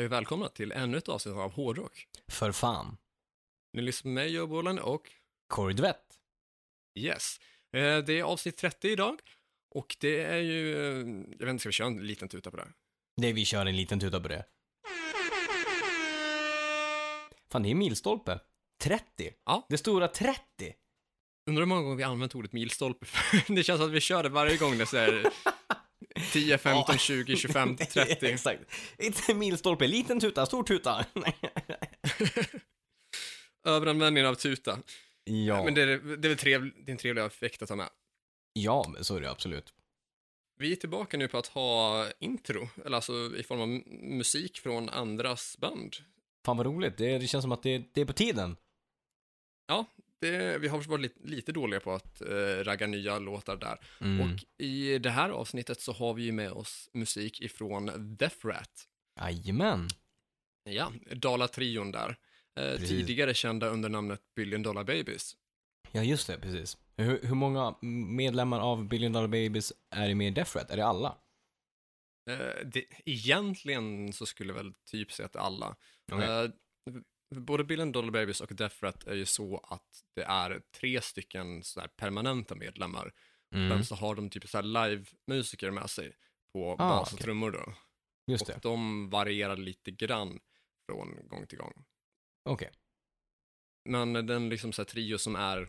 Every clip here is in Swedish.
Hej och välkomna till ännu ett avsnitt av Hårdrock. För fan. Ni lyssnar på mig, Joe Bolan och Corey Duvett. Yes. Eh, Det är avsnitt 30 idag och det är ju, eh, jag vet inte, ska vi köra en liten tuta på det? Det vi kör en liten tuta på det. Fan, det är milstolpe. 30. Ja. Det stora 30. Undrar hur många gånger vi har använt ordet milstolpe. det känns som att vi kör det varje gång det är 10, 15, Ja. 20, 25, 30. Exakt. Inte milstolpe, liten tuta, stor tuta. Överanvändningen av tuta. ja. Men det är, det är väl trev, det är en trevlig effekt att ha med. ja, men så är det absolut. Vi är tillbaka nu på att ha intro, eller alltså i form av musik från andras band. Fan vad roligt. Det, det känns som att det, det är på tiden. Det, vi har varit lite, lite dåliga på att eh, ragga nya låtar där. Mm. Och i det här avsnittet så har vi ju med oss musik ifrån Death Rat. Jajamän. Ja, Dala-trion där. Eh, tidigare kända under namnet Billion Dollar Babies. Ja, just det, precis. Hur, hur många medlemmar av Billion Dollar Babies är det med i Death Rat? Är det alla? Eh, det, egentligen så skulle jag väl typ säga att alla. Okej. Eh, både Billion Dollar Babies och Death Rat är ju så att det är tre stycken så här permanenta medlemmar. Mm. Sen så har de typ så här live-musiker med sig på Ah, bas och okej. trummor då. Just det. Och de varierar lite grann från gång till gång. Okej. Men den liksom så trio som är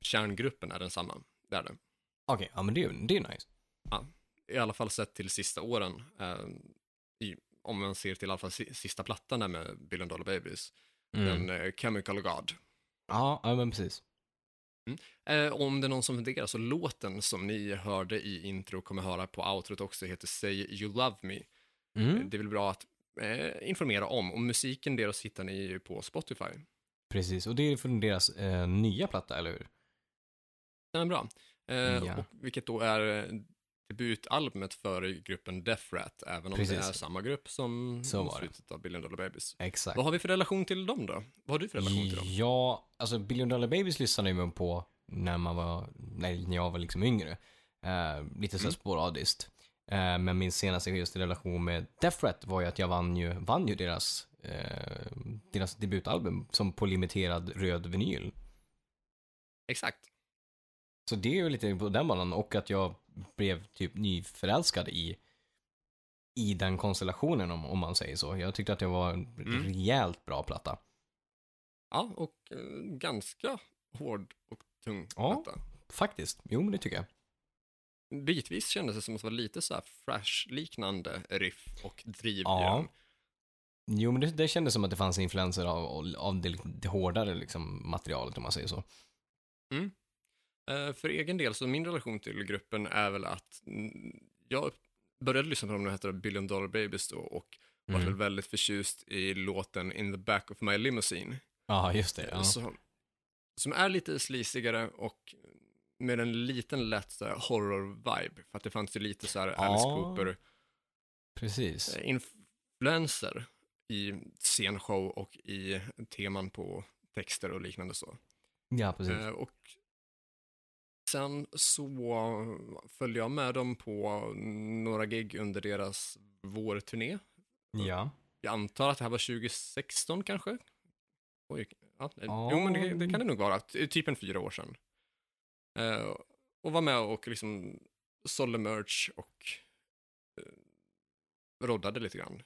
kärngruppen är densamma. Det är det. Okej, ja men det, är- det är nice. I alla fall sett till sista åren. Eh, i, om man ser till i alla fall si- sista plattan där med Billion Dollar Babies. Mm. Den eh, Chemical God. Ja, ja men precis. Eh, om det är någon som funderar så låten som ni hörde i intro kommer höra på outrot också heter Say You Love Me. Mm. Det är väl bra att eh, informera om. Och musiken deras hittar ni ju på Spotify. Precis, och det är från deras eh, nya platta, eller hur? Den är bra. Eh, Ja. och vilket då är eh, debutalbumet för gruppen Death Rat, även om det Precis. är samma grupp som det. slutet av Billion Dollar Babies. Exakt. Vad har vi för relation till dem då? Vad har du för relation till dem? Ja, alltså Billion Dollar Babies lyssnade jag på när man var, när jag var liksom yngre. Eh, lite så Mm. sporadiskt. Eh, men min senaste just relation med Death Rat var ju att jag vann ju, vann ju deras, eh, deras debutalbum som på limiterad röd vinyl. Exakt. Så det är ju lite på den banan och att jag blev typ nyförälskad i, i den konstellationen om, om man säger så. Jag tyckte att det var en Mm. rejält bra platta. Ja, och eh, ganska hård och tung Ja. platta. Faktiskt, jo men det tycker jag. Bitvis kändes det som att det var lite så här fresh-liknande riff och driv Ja. den. Jo, men det, det kändes som att det fanns influenser av, av det, det hårdare liksom, materialet om man säger så. Eh, för egen del, så min relation till gruppen är väl att jag började lyssna på dem när de hette Billion Dollar Babies då och var Mm. väl väldigt förtjust i låten In the back of my limousine. Ja, just det. Eh, Ja. Så, som är lite sleazigare och med en liten lätt horror-vibe. För att det fanns ju lite så här Alice Ja. Cooper Precis. eh, influenser i scenshow och i teman på texter och liknande så. Ja, precis. Eh, och sen så följde jag med dem på några gig under deras vårturné. Ja. Jag antar att det här var 2016 kanske? Oj, ja, Ja. Jo, men det, det kan det nog vara. Ty- Typ en fyra år sedan. Eh, och var med och liksom sålde merch och uh, roddade lite grann.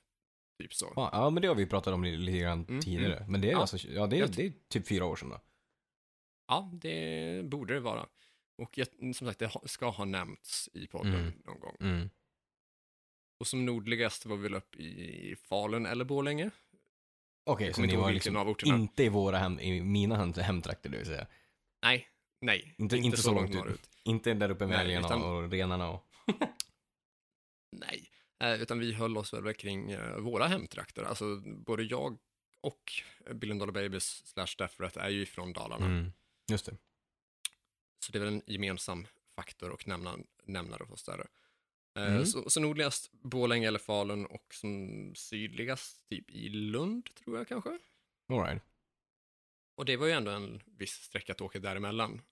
Typ så. Ja, ja, men det har vi pratat om li- lite grann Mm, tidigare. mm. Men det är Ja. alltså, ja det är, det är typ fyra år sedan då. Ja, det borde det vara. Och jag, som sagt, det ska ha nämnts i podden Mm. någon gång. Mm. Och som nordligast var vi väl upp i Falun eller Borlänge. Okej, Jag så ni var liksom inte i våra hem, i mina hem, hemtrakter, det vill säga. Nej, nej. Inte- inte så långt ut. norrut. Inte där uppe med älgarna utan- och renarna och... Nej, eh, utan vi höll oss väl kring eh, våra hemtrakter. Alltså både jag och Billion Dollar Babies slash Death Rat är ju från Dalarna. Mm. Just det. Så det är väl en gemensam faktor och nämna, nämnare för oss där. Eh, Mm. Så, så nordligast Borlänge eller Falun och som sydligast typ i Lund tror jag kanske. All right. Och det var ju ändå en viss sträcka att åka däremellan.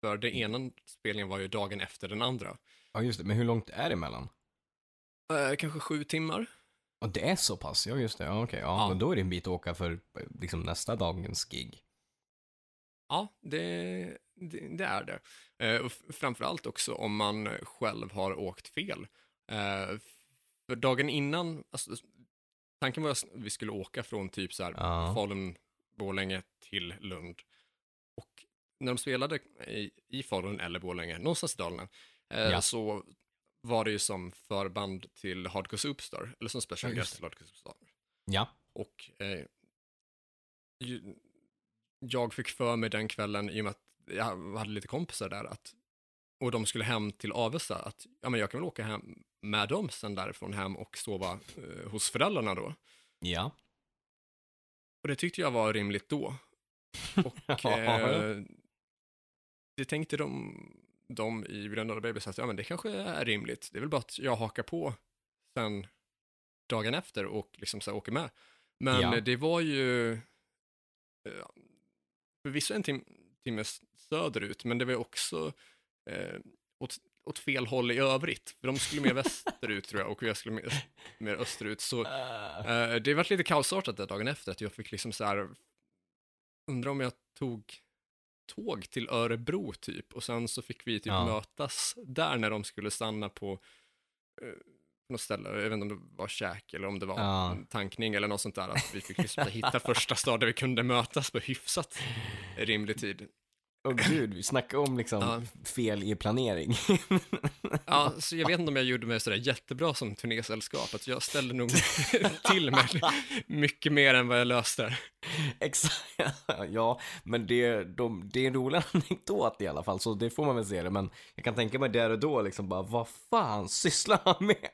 För den ena spelningen var ju dagen efter den andra. Ja, just det. Men hur långt är det emellan? Eh, kanske sju timmar. Och det är så pass? Ja, just det. Ja, okej. Ja, Ja. men då är det en bit att åka för liksom, nästa dagens gig. Ja, det, det, det är det. Eh, och framförallt också om man själv har åkt fel. Eh, för dagen innan, alltså, tanken var att vi skulle åka från typ så här Ja. Falun, Borlänge till Lund. Och när de spelade i, i Falun eller Borlänge, någonstans i Dalarna, eh, Ja. så var det ju som förband till Hardcore Superstar, eller som special guest till Hardcore Superstar. Ja. Och eh, ju, jag fick för mig den kvällen, i och med att jag hade lite kompisar där, att, och de skulle hem till Avesta, att ja, men jag kan väl åka hem med dem sen därifrån hem och sova eh, hos föräldrarna då. Ja. Och det tyckte jag var rimligt då. Och eh, det tänkte de, de i Bröderna Babys att ja, men det kanske är rimligt. Det är väl bara att jag hakar på sen dagen efter och liksom så här åker med. Men Ja. det var ju eh, förvisso en tim timme söderut, men det var också eh, åt, åt fel håll i övrigt. För de skulle mer västerut tror jag och jag skulle mer, mer österut. Så Eh, det var lite kaosartat där dagen efter, att jag fick liksom så här, undrar om jag tog tåg till Örebro typ, och sen så fick vi typ Ja. mötas där när de skulle stanna på eh, något ställe, jag vet inte om det var käk eller om det var Ja. en tankning eller något sånt där, att vi fick liksom hitta första stad där vi kunde mötas på hyfsat rimlig tid. Åh gud, vi snackar om liksom Ja. fel i planering. Ja, så jag vet inte om jag gjorde mig sådär jättebra som turnésällskap, att jag ställde nog till med mycket mer än vad jag löste. Exakt. Ja, men det, de, det är en rolig anekdot i alla fall, så det får man väl se det. Men jag kan tänka mig där och då liksom bara, vad fan sysslar han med?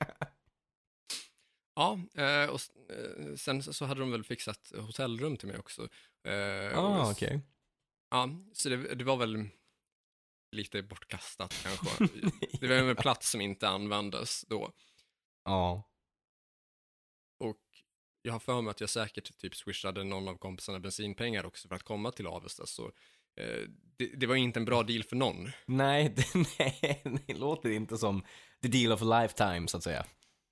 Ja, eh, och eh, sen så hade de väl fixat hotellrum till mig också. Eh, och Ah, okej. Ja, så det, det var väl lite bortkastat kanske. Det var en plats som inte användes då. Ja. Och jag har för mig att jag säkert typ swishade någon av kompisarna bensinpengar också för att komma till Avesta. Så eh, det, det var inte en bra deal för någon. Nej, det, nej, det låter inte som the deal of a lifetime, så att säga.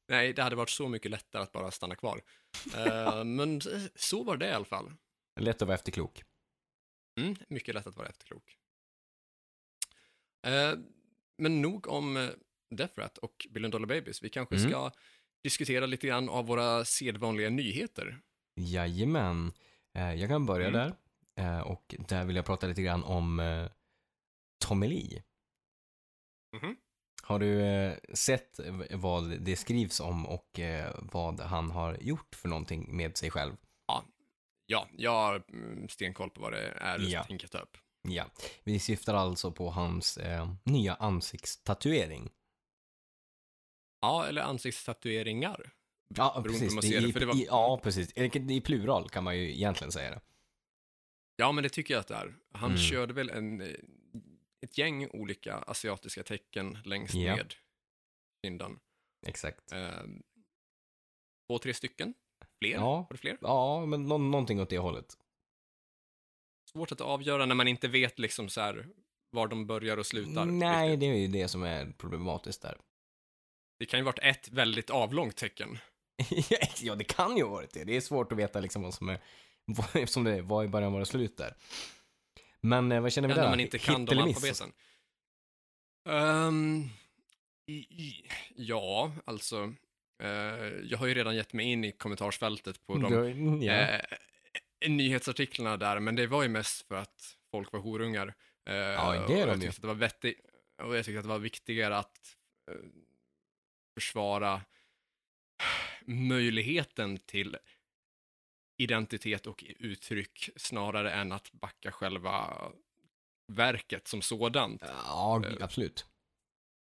Nej, det hade varit så mycket lättare att bara stanna kvar. Eh, men så var det i alla fall. Lätt att vara efterklok. Mm, mycket lätt att vara efterklok. Eh, men nog om eh, Death Rat och Billion Dollar Babies. Vi kanske Mm. ska diskutera lite grann av våra sedvanliga nyheter. Jajamän. Eh, jag kan börja Mm. där. Eh, och där vill jag prata lite grann om eh, Tommy Lee. Mhm. Har du eh, sett vad det skrivs om och eh, vad han har gjort för någonting med sig själv? Ja, jag har mm, stenkoll på vad det är du Ja. tänker ta upp. Ja, vi syftar alltså på hans eh, nya ansiktstatuering. Ja, eller ansiktstatueringar. Ja, precis. Det det, i, för det var- i, ja, precis. I plural kan man ju egentligen säga det. Ja, men det tycker jag att det är. Han Mm. körde väl en, eh, ett gäng olika asiatiska tecken längs Ja. med kinden. Exakt. Eh, två, tre stycken. Fler? Ja. Var det fler? Ja, men nå- någonting åt det hållet. Svårt att avgöra när man inte vet liksom så här var de börjar och slutar. Nej, riktigt. det är ju det som är problematiskt där. Det kan ju varit ett väldigt avlångt tecken. ja, det kan ju ha varit det. Det är svårt att veta liksom vad som är, vad, eftersom det var i början var det slut där. Men eh, vad känner vi Ja, där? när man inte kan Hit de alfabeten. I, ja, alltså. Eh, jag har ju redan gett mig in i kommentarsfältet på de Då- ja. eh, nyhetsartiklarna där, men det var ju mest för att folk var horungar. Eh, Ja, det är och de jag tyckte att det var vettigt, och jag tyckte att det var viktigare att eh, försvara möjligheten till identitet och uttryck snarare än att backa själva verket som sådant. ja, eh, absolut.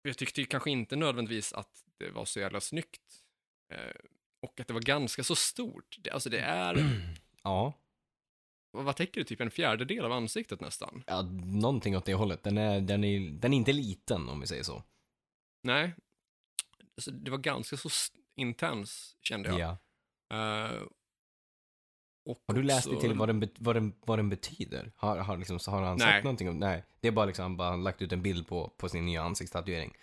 Jag tyckte kanske inte nödvändigtvis att det var så jävla snyggt. Eh, och att det var ganska så stort. Alltså det är, Ja, vad täcker det, typ en fjärdedel av ansiktet nästan? ja, någonting åt det hållet. Den är, den, är, den är inte liten om vi säger så. Nej. Alltså det var ganska så intens, kände jag. Ja. Eh, och Har du läst dig också- till vad den, vad den, vad den betyder? Har, har, liksom, har han Nej. sagt någonting om Nej, det är bara liksom, han bara lagt ut en bild på, på sin nya ansiktstatuering.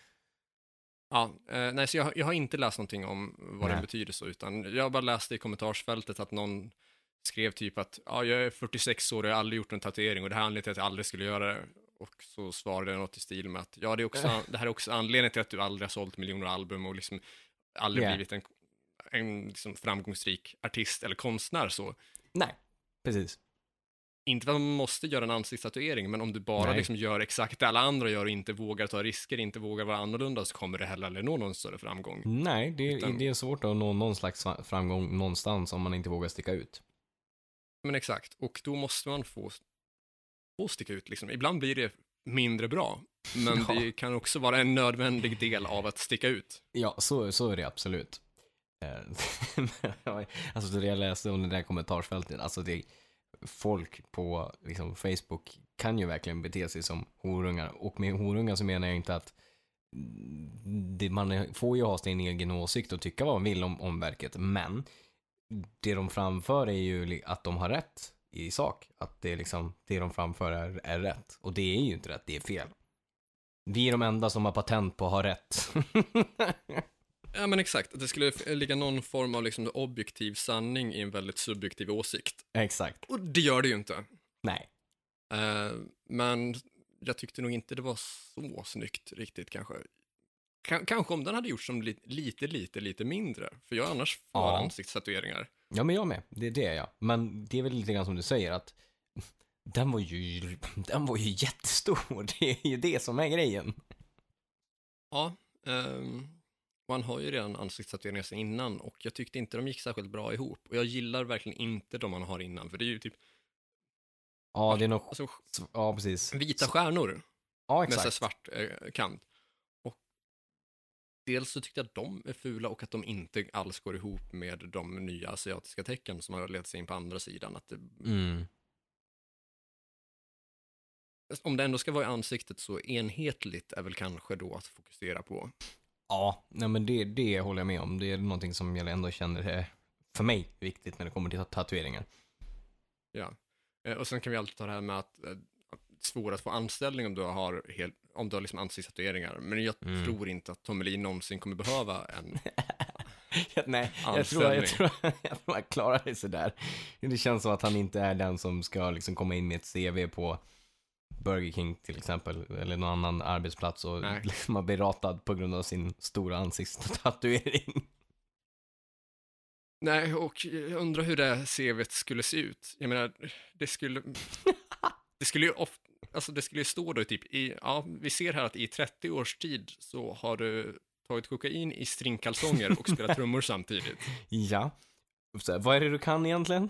Ja, eh, nej, så jag, jag har inte läst någonting om vad den betyder så, utan jag bara läste i kommentarsfältet att någon skrev typ att ja, jag är 46 år och jag har aldrig gjort en tatuering och det här är anledningen till att jag aldrig skulle göra det. Och så svarade jag något i stil med att ja, det, är också, det här är också anledningen till att du aldrig har sålt miljoner album och liksom aldrig Yeah. blivit en, en liksom framgångsrik artist eller konstnär så. Nej, precis. Inte för att man måste göra en ansiktstatuering, men om du bara Nej. liksom gör exakt det alla andra gör och inte vågar ta risker, inte vågar vara annorlunda, så kommer det heller aldrig nå någon större framgång. Nej, det, Utan- det är svårt att nå någon slags framgång någonstans om man inte vågar sticka ut. Men exakt, och då måste man få, få sticka ut liksom. Ibland blir det mindre bra, men Ja. det kan också vara en nödvändig del av att sticka ut. Ja, så, så är det absolut. Eh, alltså det jag läste om det där kommentarsfältet, alltså det folk på liksom, Facebook kan ju verkligen bete sig som horungar. Och med horungar så menar jag inte att det, man får ju ha sin egen åsikt och tycka vad man vill om, om verket, men det de framför är ju att de har rätt i sak. Att det, liksom, det de framför är, är rätt. Och det är ju inte rätt, det är fel. Vi är de enda som har patent på att ha rätt. Ja, men exakt, det skulle ligga någon form av liksom objektiv sanning i en väldigt subjektiv åsikt. Exakt. Och det gör det ju inte. Nej. Eh, men jag tyckte nog inte det var så snyggt riktigt kanske. K- kanske om den hade gjorts som li- lite, lite, lite mindre. För jag är annars för Ja. ansiktstatueringar. Ja, men jag med. Det, det är jag. Men det är väl lite grann som du säger att den var ju, den var ju jättestor. Det är ju det som är grejen. Ja, ehm, man har ju redan ansiktstatueringar sedan innan och jag tyckte inte de gick särskilt bra ihop. Och jag gillar verkligen inte de man har innan, för det är ju typ Ja, det är nog, alltså, ja precis. vita stjärnor Ja, med exakt. svart eh, kant. Och dels så tyckte jag att de är fula och att de inte alls går ihop med de nya asiatiska tecken som har letat sig in på andra sidan. Att det, Mm. om det ändå ska vara i ansiktet så enhetligt är väl kanske då att fokusera på. Ja, nej men det, det håller jag med om. Det är någonting som jag ändå känner är, för mig, viktigt när det kommer till tatueringar. Ja. Eh, Och sen kan vi alltid ta det här med att, eh, att svårt att få anställning om du har, helt, om du har liksom ansiktstatueringar. Men jag Mm. tror inte att Tommy Lee någonsin kommer behöva en. Nej, jag tror, jag, tror, jag tror han klarar det sådär. Det känns som att han inte är den som ska liksom komma in med ett CV på Burger King till exempel, eller någon annan arbetsplats och Nej. har blivit ratad på grund av sin stora ansiktstatuering. Nej, och jag undrar hur det CVt skulle se ut. Jag menar, det skulle... Det skulle ju ofta... Alltså det skulle ju stå då typ i, ja, vi ser här att i 30 års tid så har du tagit kokain i stringkalsonger och spelat trummor samtidigt. Ja. Så här, vad är det du kan egentligen?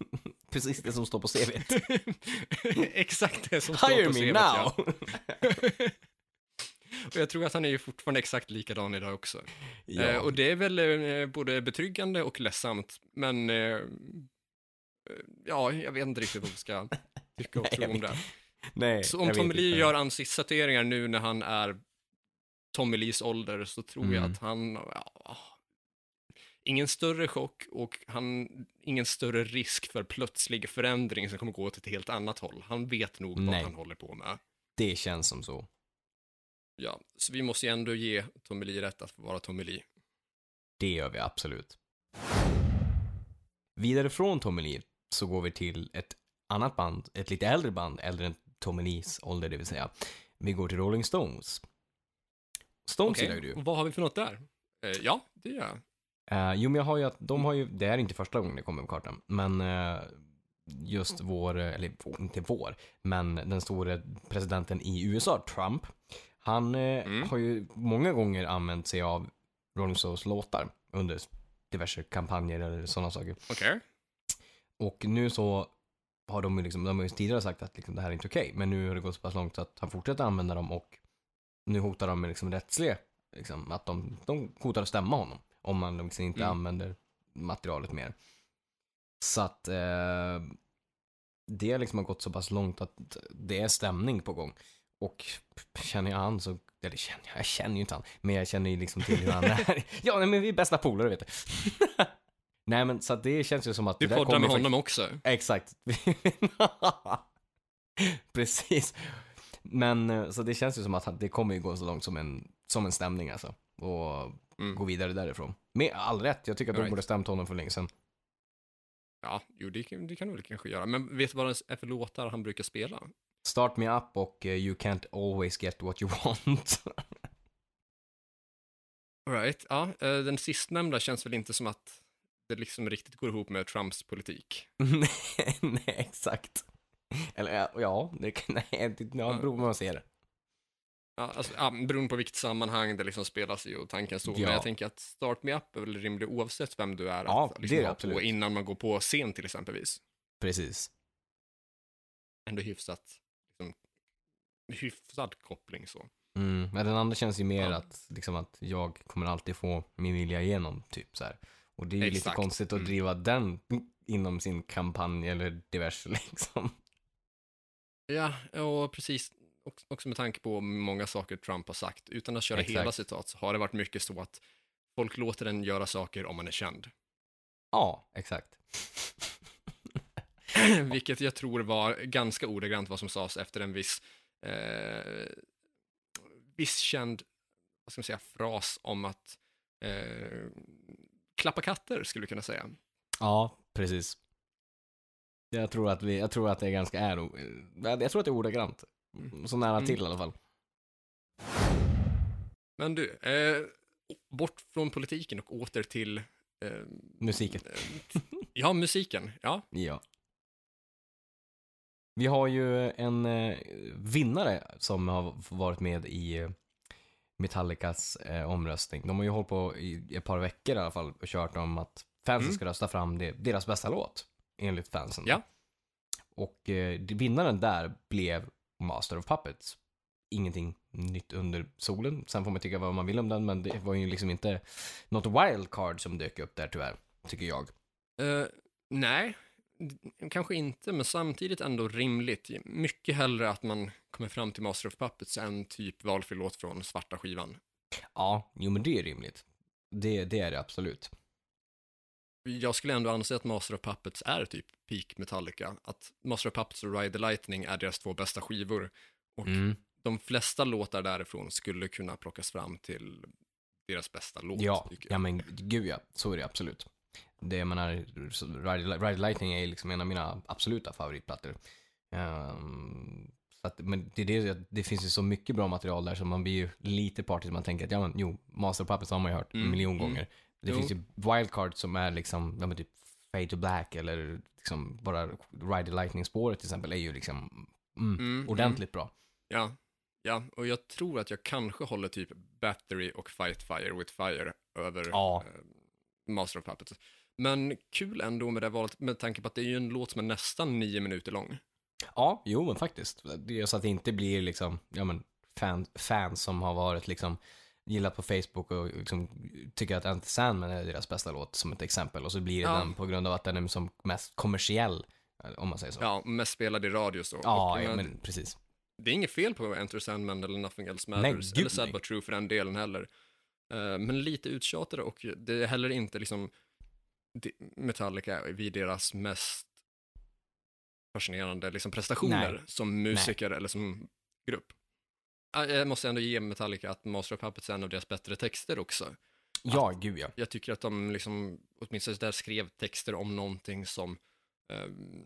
Precis det som står på CVt. exakt det som står Hire på me CVt, now! ja. Och jag tror att han är ju fortfarande exakt likadan idag också. Eh, ja. och det är väl eh, både betryggande och ledsamt, men eh, eh, ja, jag vet inte riktigt vad vi ska tycka och tro jag om det. Nej, Så om jag Tommy Lee gör ansiktstatueringar nu när han är Tommy Lees ålder så tror jag Mm. att han, ja, ingen större chock och han, ingen större risk för plötslig förändring som kommer gå åt ett helt annat håll. Han vet nog vad Nej. han håller på med. Det känns som så. Ja, så vi måste ju ändå ge Tommy Lee rätt att vara Tommy Lee. Det gör vi absolut. Vidare från Tommy Lee så går vi till ett annat band, ett lite äldre band, äldre än Tommy Lees ålder det vill säga. Vi går till Rolling Stones. Stones Okej, gillar ju du. och vad har vi för något där? Eh, ja, det gör jag. Uh, jo, men jag har ju att de har ju, det är inte första gången det kommer på kartan, men eh, just vår, eh, eller vår- inte vår, men den stora presidenten i USA, Trump, han eh, Mm. har ju många gånger använt sig av Rolling Stones låtar under diverse kampanjer eller sådana saker. Okej. Och nu så har de ju liksom, de har ju tidigare sagt att liksom, det här är inte okej, men nu har det gått så pass långt att han fortsätter använda dem och nu hotar de med liksom rättsliga, liksom, att de, de hotar att stämma honom om man liksom inte Mm. använder materialet mer. Så att eh, det liksom har gått så pass långt att det är stämning på gång. Och känner jag han så, eller känner jag, jag känner ju inte han, men jag känner ju liksom till hur han är. ja, nej, men vi är bästa polare vet du. nej men så att det känns ju som att Du poddar med honom också. Exakt. Precis. Men eh, så det känns ju som att det kommer ju gå så långt som en, som en stämning alltså. och Mm. gå vidare därifrån. Med all rätt, jag tycker att de Right. borde stämt honom för länge sedan. Ja, jo, det, kan- det kan du väl kanske göra. Men vet du vad det är för låtar han brukar spela? Start Me Up och eh, You Can't Always Get What You Want. All right, ja, eh, den sistnämnda känns väl inte som att det liksom riktigt går ihop med Trumps politik. nej, nej, exakt. Eller ja, det kan, nej, det ja, beror på hur man ser det. Ja, alltså, ja, beroende på vilket sammanhang det liksom spelas i och tanken så. Ja. Men jag tänker att Start Me Up är väl rimlig oavsett vem du är. Ja, att, liksom, är det ha absolut. På innan man går på scen till exempelvis. Precis. Ändå hyfsat, liksom, hyfsad koppling så. Mm, men den andra känns ju mer Ja. att, liksom att jag kommer alltid få min vilja igenom, typ så här. Och det är ju lite Exakt. konstigt att Mm. driva den inom sin kampanj eller diverse liksom. Ja, och precis. Också- med tanke på många saker Trump har sagt. Utan att köra Exakt. hela citat så har det varit mycket så att folk låter den göra saker om man är känd. Ja, exakt. Vilket jag tror var ganska ordagrant vad som sades efter en viss, eh, viss känd, vad ska man säga, fras om att eh, klappa katter, skulle vi kunna säga. Ja, precis. Jag tror att vi, jag tror att det är ganska är, o- jag tror att det är ordagrant. Så nära Mm. till i alla fall. Men du, eh, bort från politiken och åter till eh, Musiken. eh, ja, musiken. Ja, Ja. Vi har ju en eh, vinnare som har varit med i eh, Metallicas eh, omröstning. De har ju hållit på i ett par veckor i alla fall och kört om att fansen Mm. ska rösta fram det, deras bästa låt, enligt fansen. Ja. Och vinnaren där blev Master of Puppets. Ingenting nytt under solen. Sen får man tycka vad man vill om den, men det var ju liksom inte något wildcard som dök upp där tyvärr, tycker jag. Eh, nej, kanske inte, men samtidigt ändå rimligt. Mycket hellre att man kommer fram till Master of Puppets än typ valfri låt från svarta skivan. Ja, jo men det är rimligt. Det, det är det absolut. Jag skulle ändå anse att Master of Puppets är typ peak Metallica. Att Master of Puppets och Ride the Lightning är deras två bästa skivor. Och Mm. de flesta låtar därifrån skulle kunna plockas fram till deras bästa låt. Ja, ja men gud ja, så är det absolut. Det jag menar, Ride, Ride Lightning är liksom en av mina absoluta favoritplattor. Ehm, så att, men det, är det, det finns ju så mycket bra material där så man blir ju lite partisk. Man tänker att ja men jo, Master of Puppets har man ju hört en Mm, miljon mm. gånger. Det Jo. finns ju Wildcard som är liksom, ja men typ Fade to Black eller liksom bara Ride the Lightning-spåret till exempel är ju liksom mm, Mm, ordentligt bra. Ja, ja, och jag tror att jag kanske håller typ Battery och Fight Fire with Fire över Ja. eh, Master of Puppets. Men kul ändå med det valet, med tanke på att det är ju en låt som är nästan nio minuter lång. Ja, jo men faktiskt. Det är så att det inte blir liksom, ja men, fan, fans som har varit liksom, gillat på Facebook och liksom tycker att Enter Sandman är deras bästa låt som ett exempel. Och så blir det Ja. den på grund av att den är som mest kommersiell, om man säger så. Ja, mest spelad i radio så. ja, Och, ja, men, men precis. Det är inget fel på Enter Sandman eller Nothing Else Nej, Matters, gud, eller Sad nej. But True för den delen heller. Eh, men lite uttjatade och det är heller inte liksom Metallica vid deras mest fascinerande liksom, prestationer Nej. som musiker eller som grupp. Ah, Jag måste ändå ge Metallica att Master of Puppets är en av deras bättre texter också. Ja, gud ja. Jag tycker att de liksom, åtminstone där skrev texter om någonting som ehm,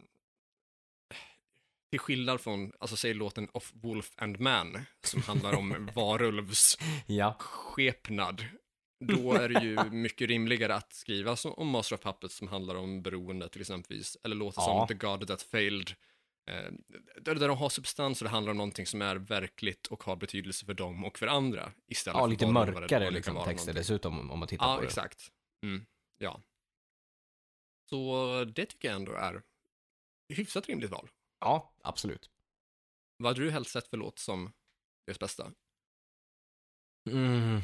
till skillnad från, alltså säg låten Of Wolf and Man, som handlar om varulvs Ja, skepnad, då är det ju mycket rimligare att skriva som, om Master of Puppets som handlar om beroende till exempelvis, eller låter Ja. som The God That Failed, eh, där, där de har substans och det handlar om någonting som är verkligt och har betydelse för dem och för andra, istället ja för lite mörkare liksom, texter någonting. dessutom om man tittar Ja, på det. exakt. Mm, ja. Så det tycker jag ändå är hyfsat rimligt val. Ja, absolut. Vad hade du helst sett för låt som deras bästa? Mm.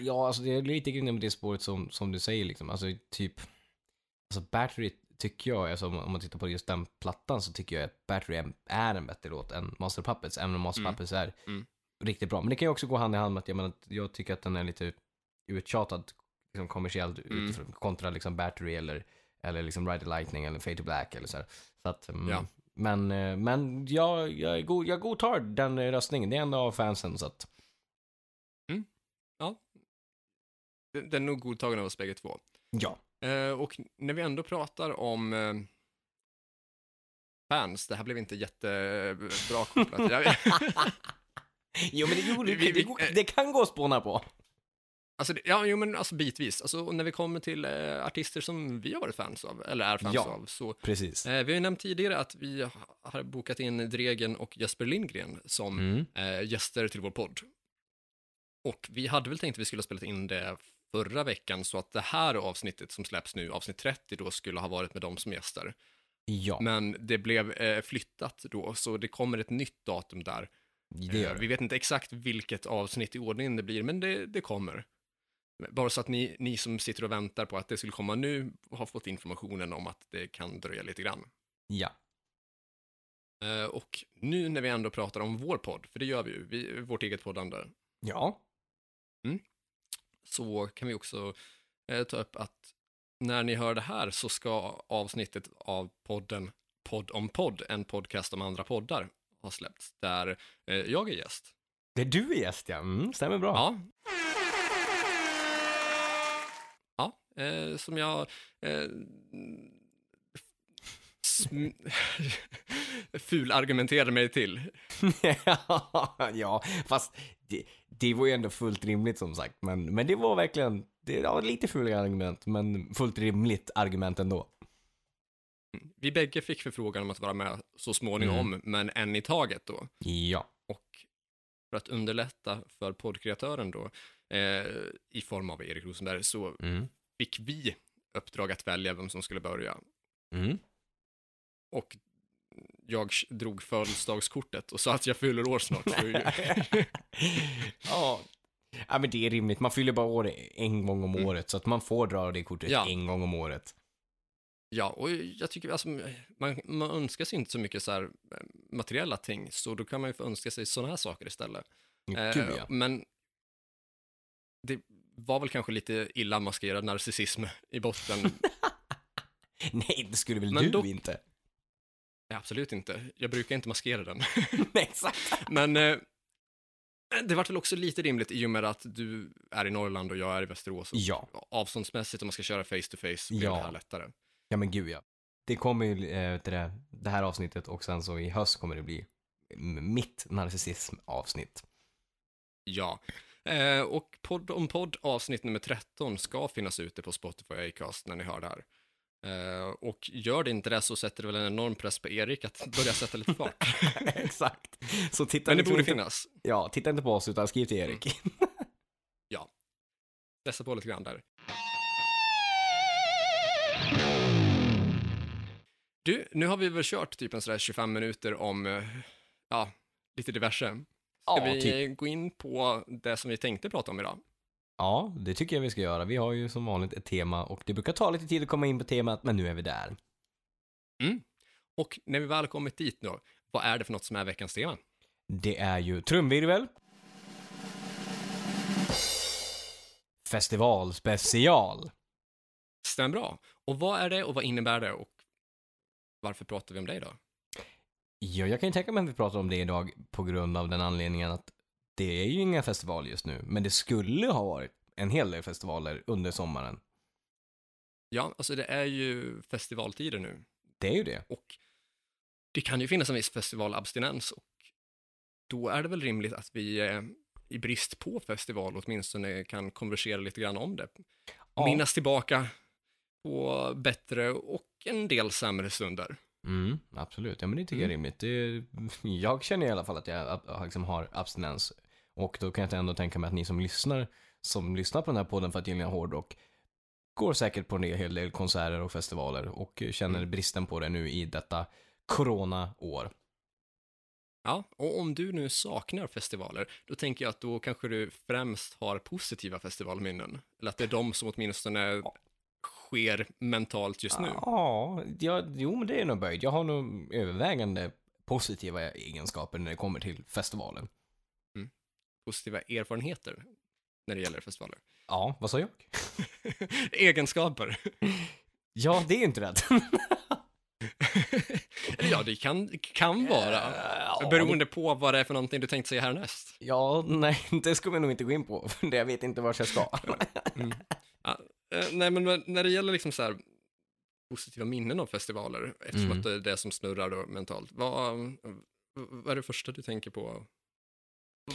Ja, alltså det är lite grann med det spåret som, som du säger liksom. Alltså typ, alltså Battery tycker jag, alltså, om man tittar på just den plattan så tycker jag att Battery är, en bättre låt än Master Puppets, även om Master Mm. Puppets är Mm. riktigt bra. Men det kan ju också gå hand i hand med att jag, menar, jag tycker att den är lite uttjatad liksom kommersiellt Mm. utifrån, kontra liksom Battery eller, eller liksom Ride the Lightning eller Fade to Black eller så här. Så att, mm, Ja. Men, eh, men jag, jag, god, jag godtar den eh, röstningen. Det är en av fansen så att ja, den den är nog godtagen av oss bägge två. Ja. Eh, och när vi ändå pratar om eh, fans, det här blev inte jättebra kopplat. Jo, men det, jo, det, det, det kan gå att spåna på. Alltså, det- ja, jo, men alltså bitvis. Alltså, när vi kommer till eh, artister som vi har varit fans av, eller är fans Ja. av, så Precis. eh, vi har ju nämnt tidigare att vi ha- har bokat in Dregen och Jesper Lindgren som Mm. eh, gäster till vår podd. Och vi hade väl tänkt att vi skulle ha spelat in det förra veckan, så att det här avsnittet som släpps nu, avsnitt 30, då skulle ha varit med dem som gäster. Ja, Men det blev eh, flyttat då, så det kommer ett nytt datum där. det Eh, Vi vet inte exakt vilket avsnitt i ordningen det blir, men det, det kommer. Bara så att ni, ni som sitter och väntar på att det skulle komma nu har fått informationen om att det kan dröja lite grann. Ja. Eh, Och nu när vi ändå pratar om vår podd, för det gör vi ju, vi, vårt eget poddande, Ja. Så kan vi också eh, ta upp att när ni hör det här så ska avsnittet av podden Podd om podd, en podcast om andra poddar, ha släppts, där eh, jag är gäst. Det är du är gäst, ja. Mm, stämmer bra. Ja. Ja, eh, som jag eh, fulargumenterade mig till. ja, fast det, det var ju ändå fullt rimligt som sagt. Men, men det var verkligen, det var lite fula argument, men fullt rimligt argument ändå. Vi bägge fick förfrågan om att vara med så småningom, men en i taget då. Ja. Och för att underlätta för poddkreatören då, eh, i form av Erik Rosenberg, så Mm. fick vi uppdrag att välja vem som skulle börja. Mm. Och jag drog födelsedagskortet och sa att jag fyller år snart. Ja. ja, men det är rimligt. Man fyller bara år en gång om Mm. året, så att man får dra det kortet Ja. en gång om året. Ja, och jag tycker alltså, man, man önskar sig inte så mycket så här eh, materiella ting, så då kan man ju få önska sig sådana här saker istället. Gud, Eh, ja. Men det var väl kanske lite illa maskerad narcissism i botten. Nej, det skulle väl Men du dock- inte? Nej, Absolut inte. Jag brukar inte maskera den. Nej, exakt. Men eh, det var väl också lite rimligt i och med att du är i Norrland och jag är i Västerås. Och Ja. Avståndsmässigt, om man ska köra face to face, blir Ja. det här lättare. Ja, men gud ja. Det kommer ju, eh, det, det här avsnittet och sen så i höst kommer det bli mitt narcissism-avsnitt. Ja. Eh, och podd om podd avsnitt nummer 13 ska finnas ute på Spotify och Acast när ni hör det här. Eh, och gör det inte det så sätter det väl en enorm press på Erik att börja sätta lite fart. Exakt. Så titta, Men det borde inte, finnas. Ja, titta inte på oss utan skriv till Erik. Pressa på lite grann där. Du, nu har vi väl kört typ en sådär 25 minuter om, eh, ja, lite diverse. Ska Ja, vi typ. gå in på det som vi tänkte prata om idag? Ja, det tycker jag vi ska göra. Vi har ju som vanligt ett tema och det brukar ta lite tid att komma in på temat, men nu är vi där. Och när vi väl kommit dit då, vad är det för något som är veckans tema? Det är ju trumvirvel. Festivalspecial. Stämmer bra. Och vad är det och vad innebär det och varför pratar vi om det idag? Ja, jag kan ju tänka mig att vi pratar om det idag på grund av den anledningen att det är ju inga festivaler just nu, men det skulle ha varit en hel del festivaler under sommaren. Ja, alltså det är ju festivaltider nu Det är ju det. och det kan ju finnas en viss festivalabstinens och då är det väl rimligt att vi eh, i brist på festival åtminstone kan konversera lite grann om det. Ja. Minnas tillbaka på bättre och en del sämre stunder. Mm, absolut. Ja, men det tycker jag är rimligt. Det, jag känner i alla fall att jag liksom har abstinens. Och då kan jag ändå tänka mig att ni som lyssnar, som lyssnar på den här podden för att gilla hårdrock, går säkert på en hel del konserter och festivaler och känner Mm. bristen på det nu i detta corona-år. Ja, och om du nu saknar festivaler, då tänker jag att då kanske du främst har positiva festivalminnen. Eller att det är de som åtminstone sker mentalt just nu. Ja, ja, jo men det är nog böjd. Jag har nog övervägande positiva egenskaper när det kommer till festivalen. Positiva erfarenheter när det gäller festivaler. Ja, vad sa jag? Egenskaper. Ja, det är inte rätt. Ja, det kan, kan vara. Ja, Beroende på vad det är för någonting du tänkte säga härnäst. Ja, nej, det ska vi nog inte gå in på, för jag vet inte vart jag ska. Ja, eh, nej, men när- när det gäller liksom så här positiva minnen av festivaler, eftersom Mm. att det är det som snurrar då mentalt, vad, vad är det första du tänker på?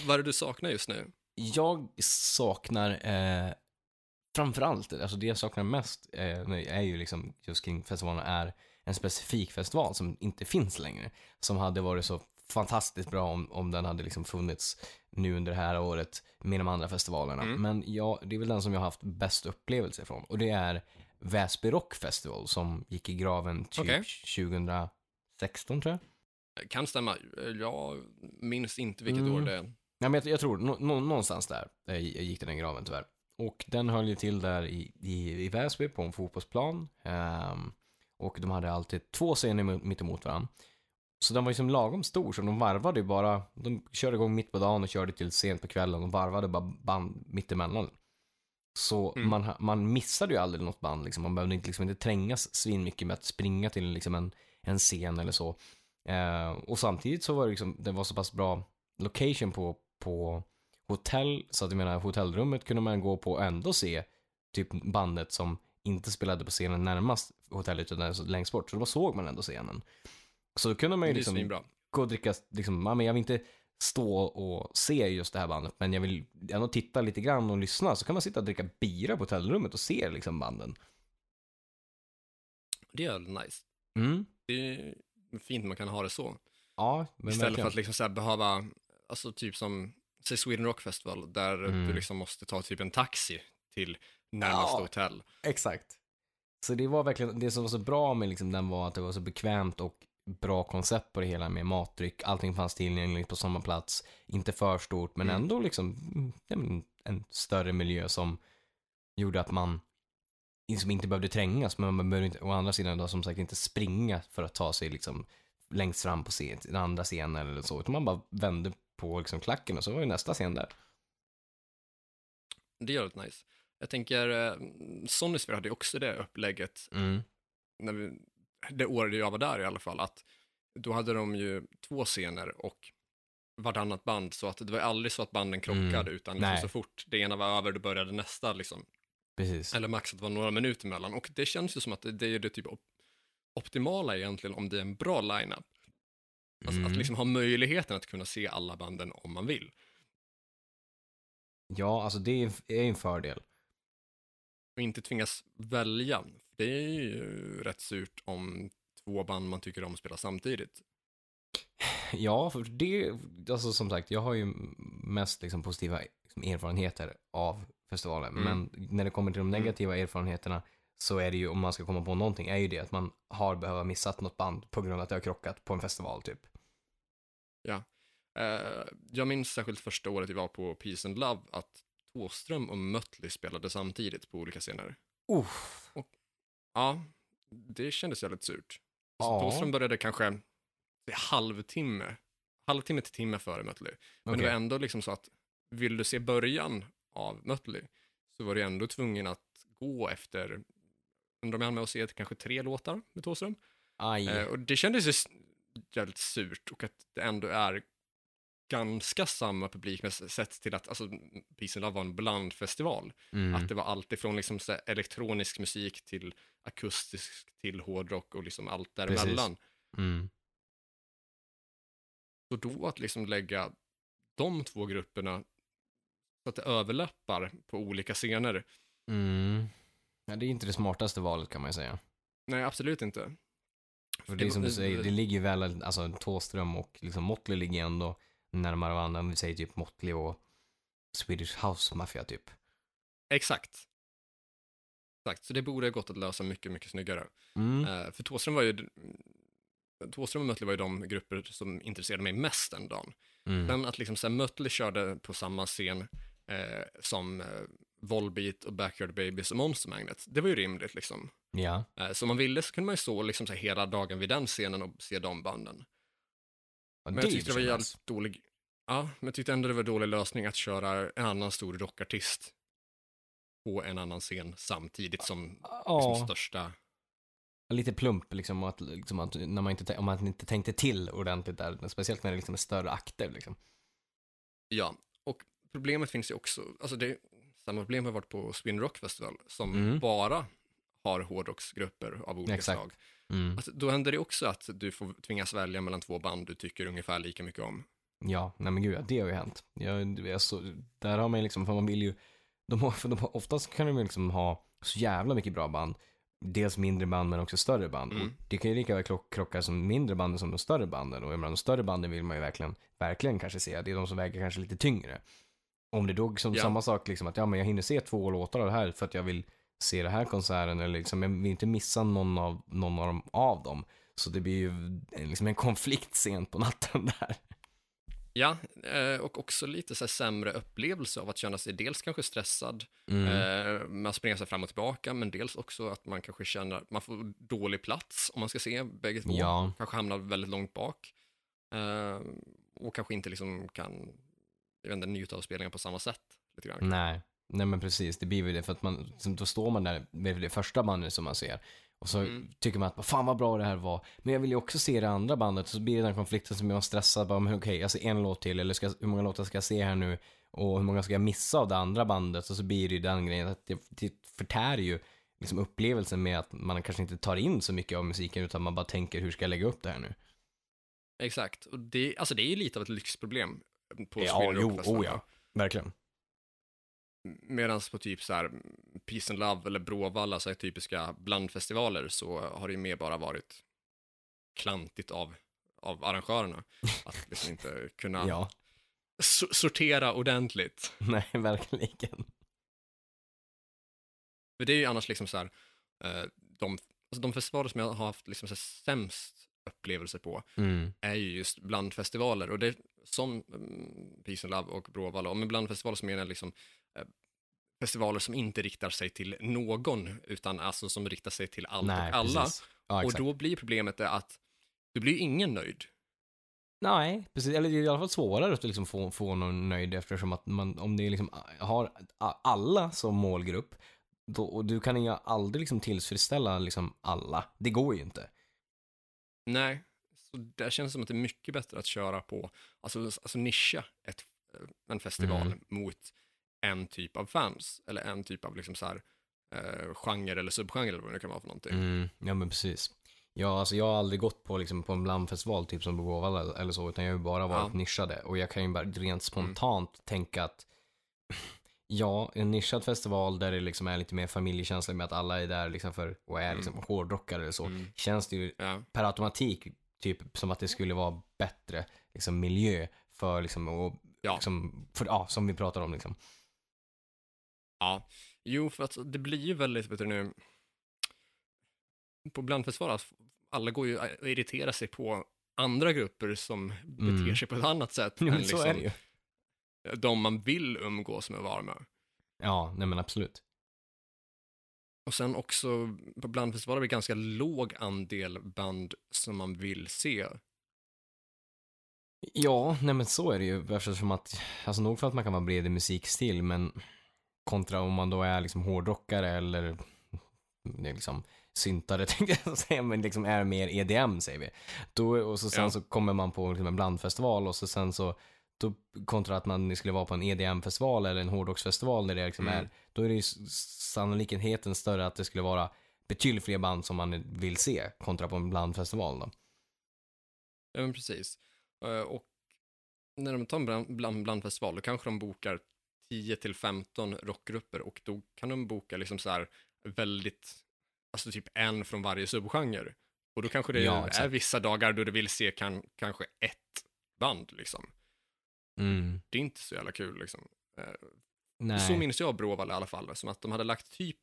Vad är det du saknar just nu? Jag saknar, eh, framförallt, alltså det jag saknar mest eh, är ju liksom just kring festivalen är en specifik festival som inte finns längre. Som hade varit så fantastiskt bra om, om den hade liksom funnits nu under det här året med de andra festivalerna. Mm. Men ja, det är väl den som jag har haft bäst upplevelse ifrån. Och det är Väsby Rock Festival som gick i graven typ Okej. 2016 tror jag. Kan stämma, jag minns inte vilket Mm. år det är. Ja, men jag, jag tror nå, nå, någonstans där eh, gick den i graven tyvärr. Och den höll ju till där i, i, i Väsby på en fotbollsplan. Ehm, och de hade alltid två scener mi- mitt emot varandra. Så den var ju som lagom stor, så de varvade ju bara, de körde igång mitt på dagen och körde till sent på kvällen och varvade bara band mitt emellan. Så Mm. man, man missade ju aldrig något band, liksom. man behövde inte, liksom, inte trängas svin mycket med att springa till liksom, en, en scen eller så. Eh, och samtidigt så var det, liksom, det var så pass bra location på, på hotell, så att jag menar hotellrummet kunde man gå på och ändå se typ bandet som inte spelade på scenen närmast hotellet utan längst bort, så då såg man ändå scenen. Så då kunde man ju liksom gå och dricka, liksom, ja, men jag vill inte stå och se just det här bandet, men jag vill ändå titta lite grann och lyssna, så kan man sitta och dricka bira på hotellrummet och se liksom banden. Det är nice. Mm. Det är fint man kan ha det så. Ja, men Istället verkligen. för att liksom så behöva, alltså typ som, säg Sweden Rock Festival, där Mm. du liksom måste ta typ en taxi till närmaste Ja. hotell. Exakt. Så det var verkligen, det som var så bra med liksom den var att det var så bekvämt och bra koncept på det hela med matdryck, allting fanns tillgängligt på samma plats, inte för stort men Mm. ändå liksom en större miljö som gjorde att man liksom inte behövde trängas, men man behövde inte, å andra sidan då som sagt inte springa för att ta sig liksom längst fram på scen, den andra scenen eller så, utan man bara vände på liksom klacken och så var ju nästa scen där. Det gör det nice. Jag tänker, eh, Sonysphere hade ju också det upplägget, Mm. när vi, det året jag var där i alla fall, att då hade de ju två scener och vartannat band, så att det var aldrig så att banden krockade, Mm. utan liksom så fort det ena var över, då började nästa liksom. Precis. Eller max att det var några minuter emellan. Och det känns ju som att det, det är det typ op- optimala egentligen om det är en bra lineup. Alltså Mm. att liksom ha möjligheten att kunna se alla banden om man vill. Ja, alltså det är en fördel. Och inte tvingas välja. Det är ju rätt surt om två band man tycker om spelar samtidigt. Ja, för det, alltså som sagt, jag har ju mest liksom positiva liksom, erfarenheter av festivalen. Mm. Men när det kommer till de negativa erfarenheterna så är det ju, om man ska komma på någonting, är ju det att man har behövt missat något band på grund av att det har krockat på en festival typ. Eh, jag minns särskilt första året vi var på Peace and Love att Thåström och Mötley spelade samtidigt på olika scener. Uff. Ja, det kändes jävligt surt. Så Ja. Thåström började kanske halvtimme, halvtimme till timme före Mötley. Men det Okej. var ändå liksom så att vill du se början av Mötley så var du ändå tvungen att gå efter, undrar om jag hann med att se kanske tre låtar med Thåström. Eh, och det kändes ju jävligt surt och att det ändå är ganska samma publik med s- sett till att, alltså Peace and Love var en blandfestival. Mm. Att det var allt ifrån liksom så elektronisk musik till akustisk till hårdrock och liksom allt däremellan. Mm. Så då att liksom lägga de två grupperna så att det överlappar på olika scener. Mm. Ja, det är inte det smartaste valet kan man ju säga. Nej, absolut inte. För det är som du säger, det ligger ju väl, alltså Thåström och liksom Motley ligger ändå närmare varandra. Om vi säger typ Motley och Swedish House Mafia typ. Exakt. Exakt, så det borde gått att lösa mycket, mycket snyggare. Mm. Eh, för Thåström var ju, Thåström och Mötley var ju de grupper som intresserade mig mest den dagen. Mm. Sen att liksom så här, Mötley körde på samma scen eh, som eh, Volbeat och Backyard Babies och Monster Magnet, det var ju rimligt liksom. Ja. Eh, så om man ville så kunde man ju stå liksom så hela dagen vid den scenen och se de banden. ja Men jag tyckte det var jävligt dålig, ja, men jag tyckte ändå det var dålig lösning att köra en annan stor rockartist på en annan scen samtidigt som liksom, Ja, största lite plump liksom, att, liksom att när man inte, om man inte tänkte till ordentligt där, speciellt när det liksom är större akter liksom. Ja, och problemet finns ju också, alltså det, samma problem har varit på Swin Rock Festival, som Mm. bara har hårdrocksgrupper av olika Exakt. slag. Mm. Alltså, då händer det också att du får tvingas välja mellan två band du tycker ungefär lika mycket om. Ja, nej men gud, ja, det har ju hänt. Jag, jag så, där har man liksom, för man vill ju, de har, för de har, oftast kan de ju liksom ha så jävla mycket bra band. Dels mindre band men också större band. Mm. Och det kan ju lika väl krock- krocka som mindre banden som de större banden. Och jag menar, de större banden vill man ju verkligen, verkligen kanske se. Det är de som väger kanske lite tyngre. Om det då som Ja. samma sak liksom att ja men jag hinner se två låtar av det här för att jag vill se det här konserten eller liksom jag vill inte missa någon av, någon av dem av dem. Så det blir ju en- liksom en konflikt sent på natten där. Ja, eh, och också lite så sämre upplevelse av att känna sig dels kanske stressad Mm. eh, att springa sig fram och tillbaka, men dels också att man kanske känner att man får dålig plats om man ska se bägge två. Ja. Kanske hamnar väldigt långt bak. Eh, och kanske inte liksom kan jag vet inte, njuta av spelningen på samma sätt. Lite grann. Nej, nej men precis. Det blir ju det för att man, då står man där med det första bandet som man ser. Och så Mm. tycker man att fan vad bra det här var. Men jag vill ju också se det andra bandet. Och så blir det den konflikten som gör man stressad. Bara, men okej, jag ser en låt till. Eller ska, hur många låtar ska jag se här nu? Och hur många ska jag missa av det andra bandet? Och så blir det ju den grejen att det, det förtär ju liksom upplevelsen med att man kanske inte tar in så mycket av musiken utan man bara tänker hur ska jag lägga upp det här nu? Exakt, och det, alltså det är ju lite av ett lyxproblem på Ja, jo, oh ja. Verkligen. Medan på typ så här Peace and Love eller Bråvalla, så här typiska blandfestivaler, så har det ju mer bara varit klantigt av, av arrangörerna. Att liksom inte kunna Ja, so- sortera ordentligt. nej verkligen. För det är ju annars liksom så här, eh, de, alltså de festivaler som jag har haft liksom så sämst upplevelser på Mm. är ju just blandfestivaler. Och det som mm, Peace and Love och Bråvalla, med blandfestivaler så menar liksom eh, festivaler som inte riktar sig till någon, utan alltså som riktar sig till allt nej, och alla. Ja, och då blir problemet det att du blir ingen nöjd. Nej, precis. Eller det är i alla fall svårare att liksom få, få någon nöjd eftersom att man, om det liksom, har a- alla som målgrupp, då, och du kan ju aldrig liksom tillfredsställa liksom alla. Det går ju inte. Nej, så det känns som att det är mycket bättre att köra på, alltså, alltså nischa ett, eh, en festival Mm. mot en typ av fans, eller en typ av liksom så här, eh, genre eller subgenre eller vad det kan vara för någonting. Mm, ja men precis. Ja, alltså jag har aldrig gått på, liksom, på en blandfestival, typ som på Gåvalla eller så, utan jag har ju bara varit Ja. nischade. Och jag kan ju bara rent spontant tänka att Ja, en nischad festival där det liksom är lite mer familjekänsla med att alla är där liksom för och är liksom hårdrockare eller så. Mm. Känns det ju Ja, per automatik typ som att det skulle vara bättre liksom, miljö för liksom, och, Ja. liksom, för, ja, som vi pratar om liksom. ja. Jo, för att det blir ju väldigt, vet du nu, på blandfestivaler, att alla går ju och irriterar sig på andra grupper som beter Mm. sig på ett annat sätt Jo, men så är det ju. De man vill umgås med och vara med. Ja, nej men absolut. Och sen också på blandfestivaler är det ganska låg andel band som man vill se. Ja, nej men så är det ju eftersom att, alltså nog för att man kan vara bred i musikstil, men kontra om man då är liksom hårdrockare eller liksom syntare tänkte jag säga, men liksom är mer EDM säger vi. Då, och så sen Ja. så kommer man på liksom en blandfestival och så sen så, då, kontra att man skulle vara på en EDM-festival eller en hårdrocksfestival där det liksom Mm. är, då är det ju sannolikheten större att det skulle vara betydligt fler band som man vill se kontra på en blandfestival då. Ja, men precis. Eh, Och när de tar en bland, bland, blandfestival, då kanske de bokar 10 till 15 rockgrupper och då kan de boka liksom så här väldigt, alltså typ en från varje subgenre. Och då kanske det Ja, är vissa dagar då du vill se kan, kanske ett band liksom. Mm. Det är inte så jävla kul liksom. Eh, Nej. Så minns jag Bråvalla i alla fall, som att de hade lagt typ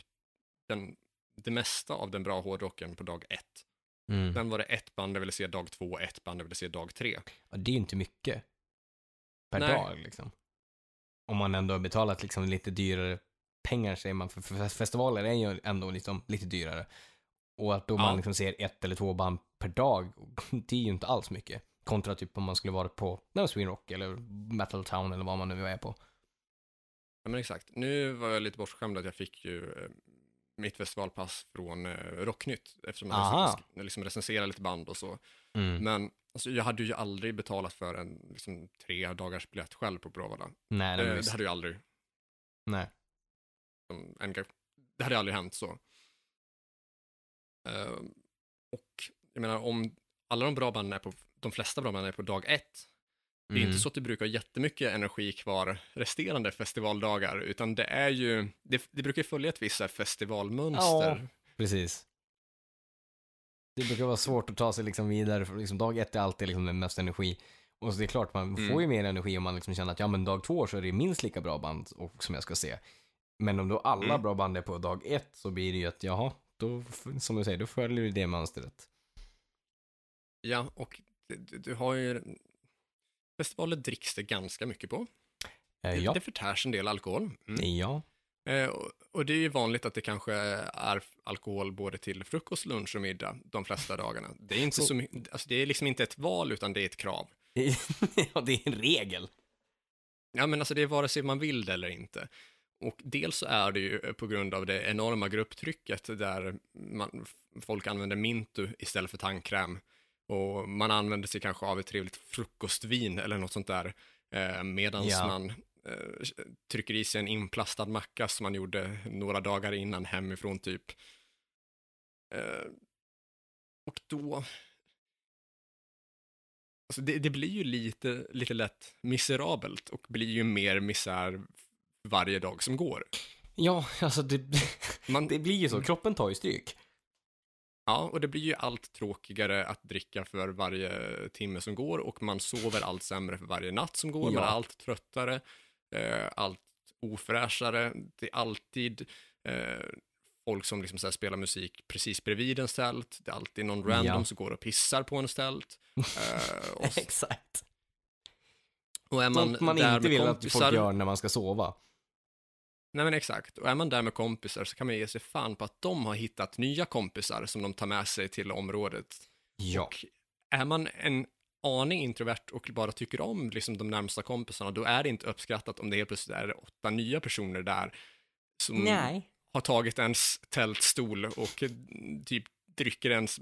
den, det mesta av den bra hårdrocken på dag ett. Mm. Sen var det ett band jag ville se dag två, ett band jag ville se dag tre. Ja, det är inte mycket per Nej. dag liksom. Om man ändå har betalat liksom lite dyrare pengar säger man, för, för festivaler är ju ändå liksom lite dyrare. Och att då Ja. man liksom ser ett eller två band per dag, det är ju inte alls mycket. Kontra typ om man skulle vara på Sweden Rock eller Metal Town eller vad man nu är på. Ja men exakt. Nu var jag lite bortskämd att jag fick ju eh, mitt festivalpass från eh, Rocknytt eftersom jag Aha. liksom, liksom recenserar lite band och så. Mm. Men alltså, jag hade ju aldrig betalat för en liksom, tre dagars biljett själv på Bråvalla. Nej, nej, Eh, det hade ju aldrig, nej. en, det hade aldrig hänt så. Eh, och jag menar om alla de bra banden är på, de flesta bra banden är på dag ett, det är Mm. inte så att du brukar ha jättemycket energi kvar resterande festivaldagar, utan det är ju, det, det brukar ju följa ett visst festivalmönster. Ja. Precis. Det brukar vara svårt att ta sig liksom vidare, för liksom dag ett är alltid liksom den mest energi. Och så det är klart, man Mm. får ju mer energi om man liksom känner att ja men dag två så är det minst lika bra band och, som jag ska se. Men om då alla Mm. bra band är på dag ett så blir det ju att jaha, då, som du säger, då följer du det mönstret. Ja, och du, du- har ju, festivaler dricks det ganska mycket på. Eh, ja. det förtärs en del alkohol. Mm. Ja. Eh, och, och det är ju vanligt att det kanske är alkohol både till frukost, lunch och middag de flesta dagarna. Det är inte Så- så, alltså det är liksom inte ett val utan det är ett krav. ja, det är en regel. Ja, men alltså det är vare sig man vill det eller inte. Och dels så är det ju på grund av det enorma grupptrycket där man, folk använder Mintu istället för tandkräm. Och man använder sig kanske av ett trevligt frukostvin eller något sånt där. Eh, Medan Ja. man eh, trycker i sig en inplastad macka som man gjorde några dagar innan hemifrån typ. Eh, och då... Alltså det, det blir ju lite, lite lätt miserabelt och blir ju mer misär varje dag som går. Ja, alltså det, Man, det blir ju så. Kroppen tar ju stryk. Ja, och det blir ju allt tråkigare att dricka för varje timme som går och man sover allt sämre för varje natt som går. Man Ja. är allt tröttare, eh, allt ofräschare. Det är alltid eh, folk som liksom så spelar musik precis bredvid en tält. Det är alltid någon random Ja. som går och pissar på en tält. Eh, Exakt. och är man, Sånt man där inte vill att kompisar, folk gör när man ska sova. Nej men exakt, och är man där med kompisar så kan man ge sig fan på att de har hittat nya kompisar som de tar med sig till området. Ja. Och är man en aning introvert och bara tycker om liksom, de närmsta kompisarna, då är det inte uppskattat om det helt plötsligt är åtta nya personer där som Nej. har tagit ens tältstol och eh, typ dricker ens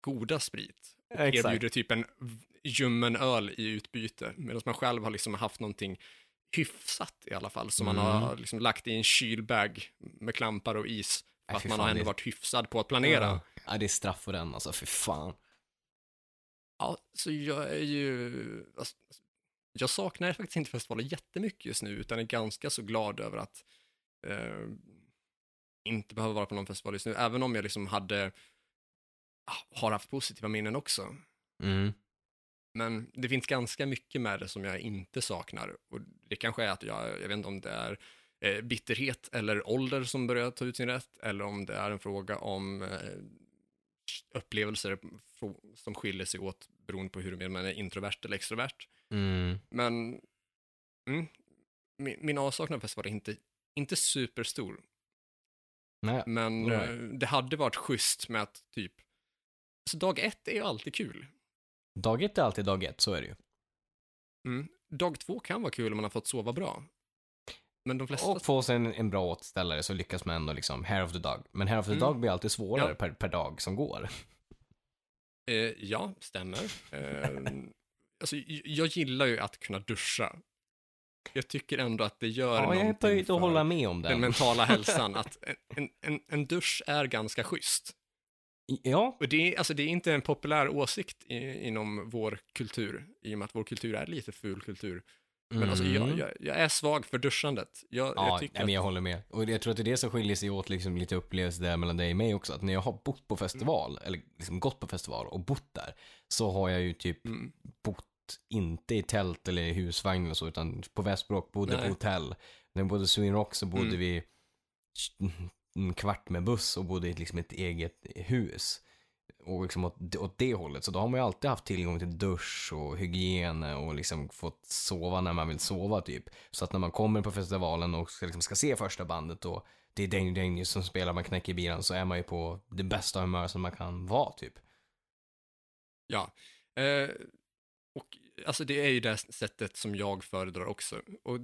goda sprit. Erbjuder typ en ljummen öl i utbyte, medan man själv har liksom haft någonting hyfsat i alla fall, som man Mm. har liksom lagt i en kylbag med klampar och is, för Nej, att man har ändå det- varit hyfsad på att planera. Ja. ja, det är straff för den alltså, för fan. Ja, så jag är ju... Alltså, jag saknar faktiskt inte festivaler jättemycket just nu, utan är ganska så glad över att eh, inte behöva vara på någon festival just nu, även om jag liksom hade, ah, har haft positiva minnen också. Mm. Men det finns ganska mycket med det som jag inte saknar. Och det kanske är att jag, jag vet inte om det är eh, bitterhet eller ålder som börjar ta ut sin rätt, eller om det är en fråga om eh, upplevelser som skiljer sig åt beroende på hur man är introvert eller extrovert. Mm. Men mm, min, min avsaknad av festival är inte, inte superstor. Nej. Men Nej. eh, det hade varit schysst med att typ, så dag ett är ju alltid kul. Dag ett är alltid dag ett, så är det ju. Mm. Dag två kan vara kul om man har fått sova bra. Men de flesta... Och få sig en, en bra återställare så lyckas man ändå liksom, hair of the dog. Men hair of the Mm. dog blir alltid svårare Ja. per, per dag som går. Eh, ja, stämmer. Eh, alltså, jag gillar ju att kunna duscha. Jag tycker ändå att det gör Ja, jag är någonting för att hålla med om den den. mentala hälsan. Att en, en, en dusch är ganska schysst. Ja, Och det är, alltså, det är inte en populär åsikt i, inom vår kultur, i och med att vår kultur är lite ful kultur. Men alltså, jag, Mm. jag, jag är svag för duschandet. Jag, Ja, jag tycker nej, men jag håller med. Och jag tror att det är det som skiljer sig åt liksom lite upplevelse där mellan dig och mig också. Att när jag har bott på festival, eller liksom gått på festival och bott där, så har jag ju typ. Mm, bott, inte i tält eller i husvagn eller så, utan på Västbrock, bodde Nej. på hotell. När vi bodde i Sweden Rock så bodde Mm. vi en kvart med buss och bodde i liksom ett eget hus. Och liksom åt, åt det hållet. Så då har man ju alltid haft tillgång till dusch och hygien och liksom fått sova när man vill sova typ. Så att när man kommer på festivalen och ska, liksom, ska se första bandet och det är Danger Danger som spelar, man knäcker bilen så är man ju på det bästa humör som man kan vara typ. Ja. Eh, och alltså det är ju det sättet som jag föredrar också. Och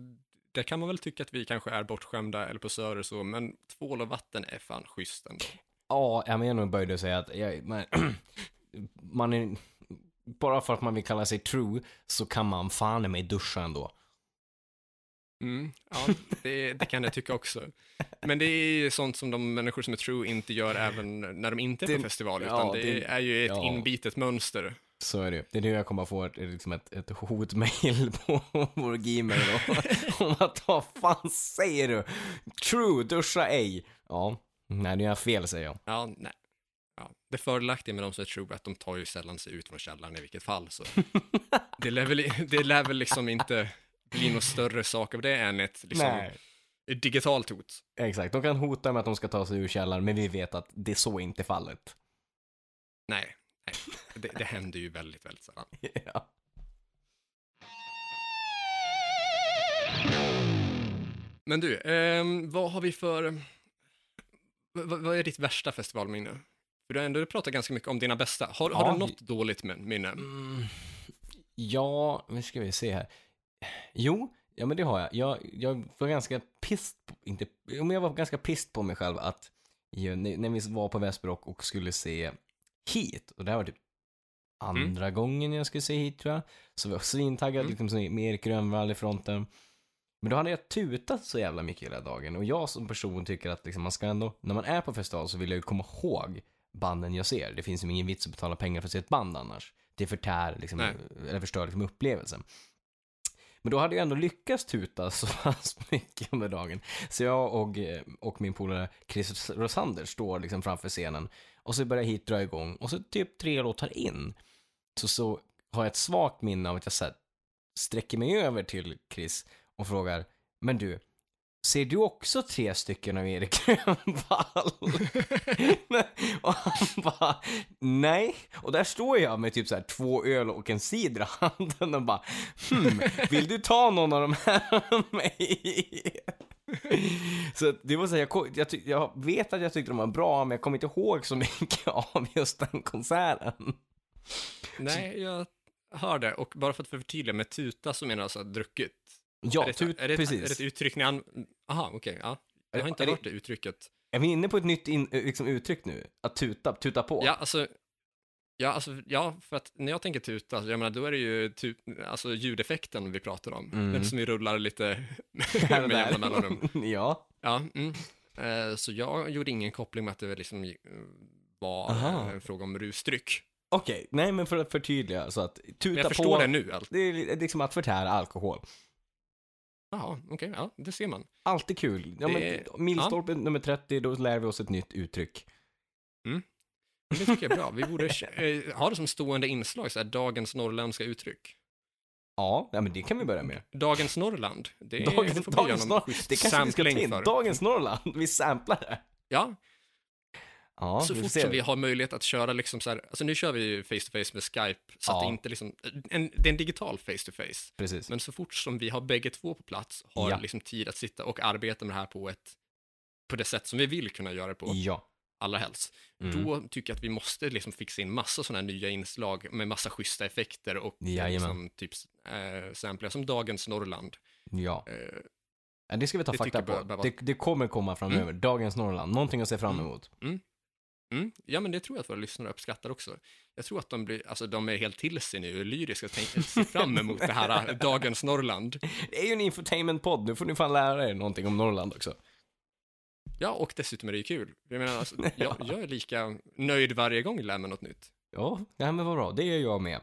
det kan man väl tycka att vi kanske är bortskämda eller posörer så, men tvål och vatten är fan schysst ändå. Ja, jag menar böjde säga att jag, man, man är, bara för att man vill kalla sig true så kan man fan i mig duscha ändå. Mm, ja, det, det kan jag tycka också. Men det är sånt som de människor som är true inte gör även när de inte är på Det- festival, utan ja, det, det- är ju ett ja. inbitet mönster. Så är det ju. Det är nu jag kommer att få ett, liksom ett, ett hotmail på vår gmail om, att vad fan säger du? True, duscha ej. Ja, nej nu är jag fel säger jag. Ja, nej. Ja, det fördelaktiga med de som är true är att de tar ju sällan sig ut från källaren i vilket fall, så det lär väl, det lär väl liksom inte bli någon större sak av det än ett, liksom, Nej. digitalt hot. Exakt, de kan hota med att de ska ta sig ur källaren, men vi vet att det är så inte fallet. Nej, nej. Det, det händer ju väldigt, väldigt sällan. ja. Men du, ehm, vad har vi för... Vad, vad är ditt värsta festivalminne? För du har ändå pratat ganska mycket om dina bästa. Har, har Ja. du något dåligt min- minne? Mm, ja, nu ska vi se här. Jo, ja men det har jag. Jag, jag var ganska på, inte, men jag var ganska pissed på mig själv att när, vi var på Västeråk och skulle se hit, och det här var typ andra gången jag skulle se hit tror jag. Så var jag svintaggad, Mm. liksom med Erik Grönvall i fronten. Men då hade jag tutat så jävla mycket hela dagen och jag som person tycker att liksom man ska ändå, när man är på festival så vill jag ju komma ihåg banden jag ser. Det finns ju ingen vits att betala pengar för att se ett band annars. Det förtär, liksom, Nej. eller förstör liksom upplevelsen. Men då hade jag ändå lyckats tuta så pass mycket under dagen. Så jag och, och min polare Chris Rosander står liksom framför scenen. Och så börjar hit dra igång. Och så typ tre låtar in. Så, så har jag ett svagt minne av att jag så här, sträcker mig över till Chris och frågar Men du, ser du också tre stycken av Erik Grönvall? och han bara, nej. Och där står jag med typ så här två öl och en cider i handen och bara, hmm, vill du ta någon av de här av mig? Så det var så här, jag, jag, jag vet att jag tyckte de var bra, men jag kommer inte ihåg så mycket av just den konserten. Nej, jag hör det. Och bara för att förtydliga, med tuta så menar du alltså druckit? Ja, är det, tut, är det, precis. Är det ett uttryck ni använder? Aha, okej, ja. Jag har inte är det- hört det uttrycket. Är vi inne på ett nytt in, liksom, uttryck nu? Att tuta, tuta på? Ja, alltså, ja, alltså, ja, för att när jag tänker tuta, jag menar, då är det ju tu, alltså ljudeffekten vi pratar om. Mm. Den som vi rullar lite med jämna mellanrum. ja. Ja, mm. Eh, så jag gjorde ingen koppling med att det liksom eh, var Aha. en fråga om rusdryck. Okej, nej men för att förtydliga så att Men tuta jag förstår på, det nu. Alltså. det är liksom att förtära alkohol. Jaha, okej, ja, det ser man. Alltid kul. Ja, Det- men, milstolpe nummer 30, då lär vi oss ett nytt uttryck. Men det tycker jag är bra. Vi borde eh, ha det som stående inslag, så här, dagens norrländska uttryck. Ja, ja, men det kan vi börja med. Dagens Norrland, det, Dagens, göra dagens någon Norr... schysst Det kanske vi ska ta in. för. Dagens Norrland, vi samplar det. Ja, Ja, så fort som vi har möjlighet att köra liksom så här, alltså nu kör vi ju face to face med Skype, så att Ja. det inte liksom, en, det är en digital face to face. Precis. Men så fort som vi har bägge två på plats, har Ja. liksom tid att sitta och arbeta med det här på ett, på det sätt som vi vill kunna göra det på, Ja. Allra helst. Mm. Då tycker jag att vi måste liksom fixa in massa sådana här nya inslag med massa schyssta effekter och eh, Jajamän. liksom, typ äh, samplar som dagens Norrland. Ja. Eh, ja, det ska vi ta Det fakta på. bör Det, det kommer komma framöver. Dagens Norrland, någonting att se fram Mm. emot. Mm, ja, men det tror jag att våra lyssnare uppskattar också. Jag tror att de blir, alltså de är helt till sig nu, lyriska, och tänker se fram emot det här äh, Dagens Norrland. Det är ju en infotainment-podd, nu får ni fan lära er någonting om Norrland också. Ja, och dessutom är det ju kul. Jag menar, alltså, jag, jag är lika nöjd varje gång jag lär mig något nytt. Ja, nej men vad bra, det är jag med.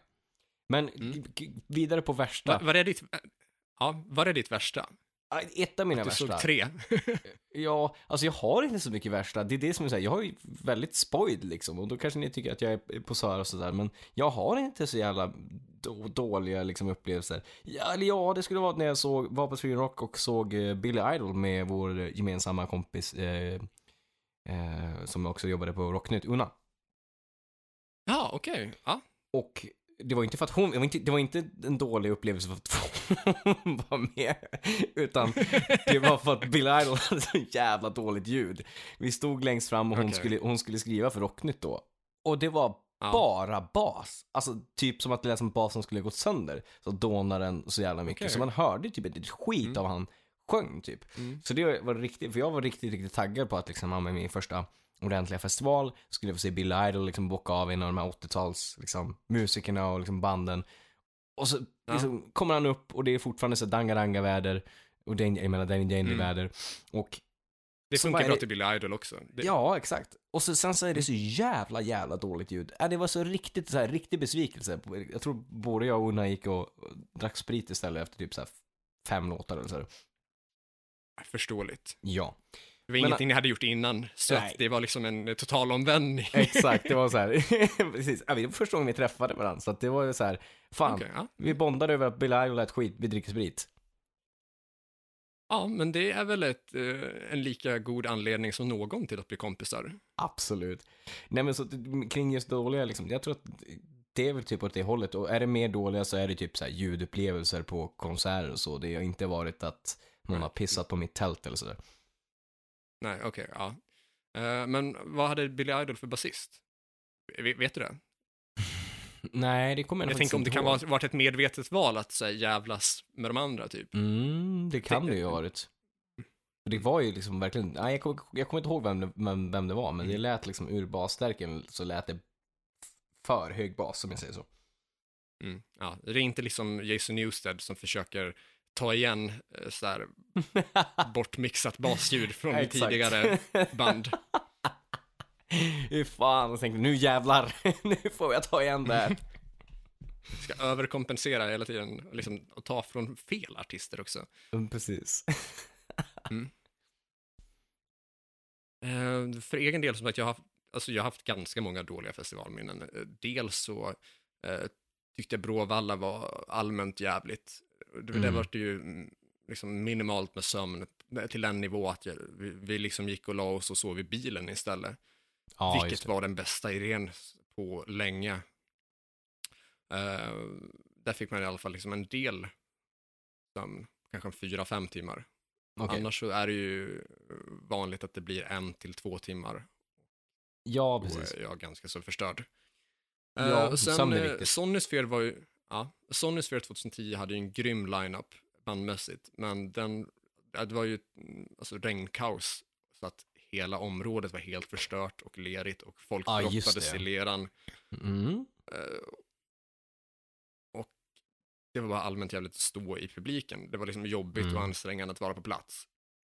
Men Mm. vidare på värsta. Va, vad är ditt, ja, vad är ditt värsta? Ett av mina Du värsta. såg tre. Ja, alltså jag har inte så mycket värsta. Det är det som är så här, jag har ju väldigt spoiled liksom. Och då kanske ni tycker att jag är posör och sådär. Men jag har inte så jävla då, dåliga liksom upplevelser. Ja, eller ja, det skulle vara när jag såg, var på Sweden Rock och såg eh, Billy Idol med vår gemensamma kompis eh, eh, som också jobbade på Rocknytt, Una. Ja, okej. Ja. Och det var inte för att hon, det var inte, det var inte en dålig upplevelse för att hon var med. Utan det var för att Bill Idol hade så jävla dåligt ljud. Vi stod längst fram och hon, Okej. skulle, hon skulle skriva för Rocknytt då. Och det var Ja. bara bas. Alltså typ som att det lät som basen skulle gått sönder. Så dånar den så jävla mycket. Okej. Så man hörde typ ett skit Mm. av han sjöng typ. Mm. Så det var riktigt, för jag var riktigt, riktigt taggad på att liksom ha med min första ordentliga festival, skulle få se Billy Idol liksom bocka av en av de här 80-tals liksom, musikerna och liksom banden. Och så Ja. liksom, kommer han upp och det är fortfarande så dangaranga-väder, och Dan- jag menar Danny Danny-väder. Och Det funkar bra till Billy Idol också. Det, Ja, exakt. Och så, sen så är det så jävla, jävla dåligt ljud. Äh, det var så riktigt, så här, riktig besvikelse. Jag tror både jag och Una gick och, och drack sprit istället efter typ så här fem låtar eller så. här. Förståeligt. Ja, Det var Men- ingenting ni hade gjort innan, så Nej. att det var liksom en total omvändning. exakt. Det var så här, precis. Ja, det var första gången vi träffade varandra, så att det var ju så här, fan, Okej, ja. vi bondade över att Billy Idol lät skit, vi dricker sprit. ja, men det är väl ett, eh, en lika god anledning som någon till att bli kompisar. Absolut. Nej men så kring just dåliga liksom, jag tror att det är väl typ åt det hållet. Och är det mer dåliga så är det typ så här ljudupplevelser på konserter och så. Det har inte varit att någon har pissat på mitt tält eller sådär. Nej, okej, ja. Eh, men vad hade Billy Idol för basist? Vet, du det? Nej, det kommer jag, Jag tänker om det kan vara varit ett medvetet val att så här, jävlas med de andra, typ. Mm, det kan det ju ha varit. Det var ju liksom verkligen, nej jag kommer, jag kommer inte ihåg vem det, vem, vem det var, men det Mm. lät liksom ur basstärken så lät det för hög bas om jag säger så. Mm, ja. Det är inte liksom Jason Newsted som försöker ta igen eh, så här, bortmixat basljud från Exakt. tidigare band. Hur fan, jag tänkte nu jävlar, nu får jag ta igen det här. Ska överkompensera hela tiden liksom, och ta från fel artister också. Mm, Precis. Eh, för egen del, som att jag har, haft- alltså jag har haft ganska många dåliga festivalminnen. Eh, Dels så eh, tyckte jag Bråvalla var allmänt jävligt. Det, det Mm. var ju mm, liksom minimalt med sömn till den nivå att jag, vi, vi liksom gick och la oss och sov i bilen istället. Ja, vilket det. var den bästa idén på länge. Eh, där fick man i alla fall liksom en del sömn, kanske en fyra, fem timmar. Okej. Annars så är det ju vanligt att det blir en till två timmar. Ja, Då precis. är jag ganska så förstörd. Ja, och sen eh, viktigt. Sonysphere var ju, ja, Sonysphere 2010 hade ju en grym lineup bandmässigt, men den, det var ju mm, alltså regnkaos, så att hela området var helt förstört och lerigt och folk brottades det. i leran. Mm. Eh, och det var bara allmänt jävligt att stå i publiken. Det var liksom jobbigt Mm. och ansträngande att vara på plats.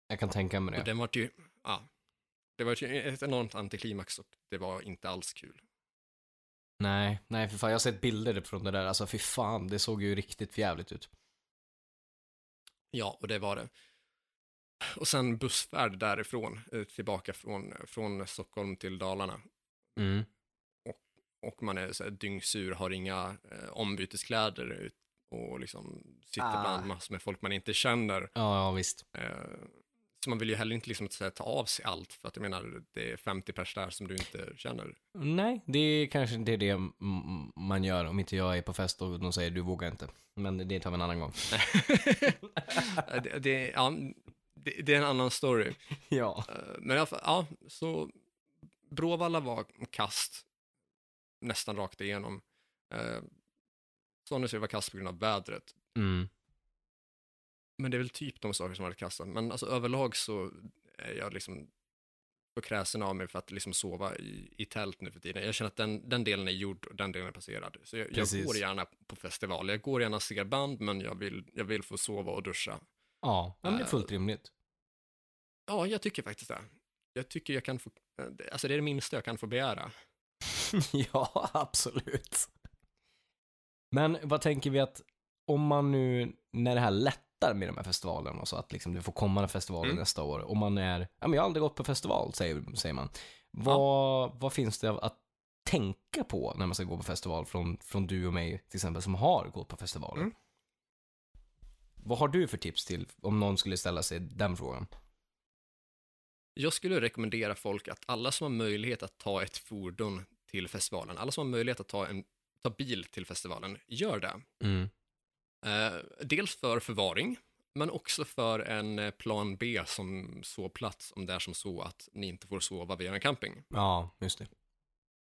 Jag kan tänka mig Och det. den var ju, ja, det var ju ett enormt antiklimax och det var inte alls kul. Nej, nej för fan. Jag har sett bilder från det där. Alltså fy fan, det såg ju riktigt jävligt ut. Ja, och det var det. Och sen bussfärd därifrån, tillbaka från, från Stockholm till Dalarna. Mm. Och man är så här dyngsur, har inga eh, ombyteskläder ut- och liksom sitter Ah. bland massor med folk man inte känner. Ja, ja visst. Eh, så man vill ju heller inte liksom ta av sig allt, för att jag menar, det är 50 pers där som du inte känner. Nej, det är kanske inte det man gör om inte jag är på fest och de säger du vågar inte. Men det tar vi en annan gång. det, det, ja, det, det är en annan story. ja. Eh, Men fall, ja, så Bråvalla var kast nästan rakt igenom. Eh, Sonnysö var kast på grund av vädret. Mm. Men det är väl typ de saker som varit kassa. Men alltså överlag så är jag liksom på kräsen av mig för att liksom sova i, i tält nu för tiden. Jag känner att den, den delen är gjord och den delen är passerad. Så jag, jag går gärna på festival. Jag går gärna och ser band, men jag vill, jag vill få sova och duscha. Ja, men det är fullt rimligt. Ja, jag tycker faktiskt det. Jag tycker jag kan få, eh, alltså det är det minsta jag kan få begära. ja, absolut. Men vad tänker vi att om man nu, när det här lättar med de här festivalerna och så att liksom det får komma en festival Mm. nästa år. Om man är, ja men jag har aldrig gått på festival säger, säger man. Vad, vad finns det att tänka på när man ska gå på festival från, från du och mig till exempel som har gått på festivaler? Mm. Vad har du för tips till om någon skulle ställa sig den frågan? Jag skulle rekommendera folk att alla som har möjlighet att ta ett fordon till festivalen, alla som har möjlighet att ta en ta bil till festivalen, gör det. Mm. Eh, dels för förvaring, men också för en eh, plan B som sovplats om det är som så att ni inte får sova vid en camping. Ja, just det.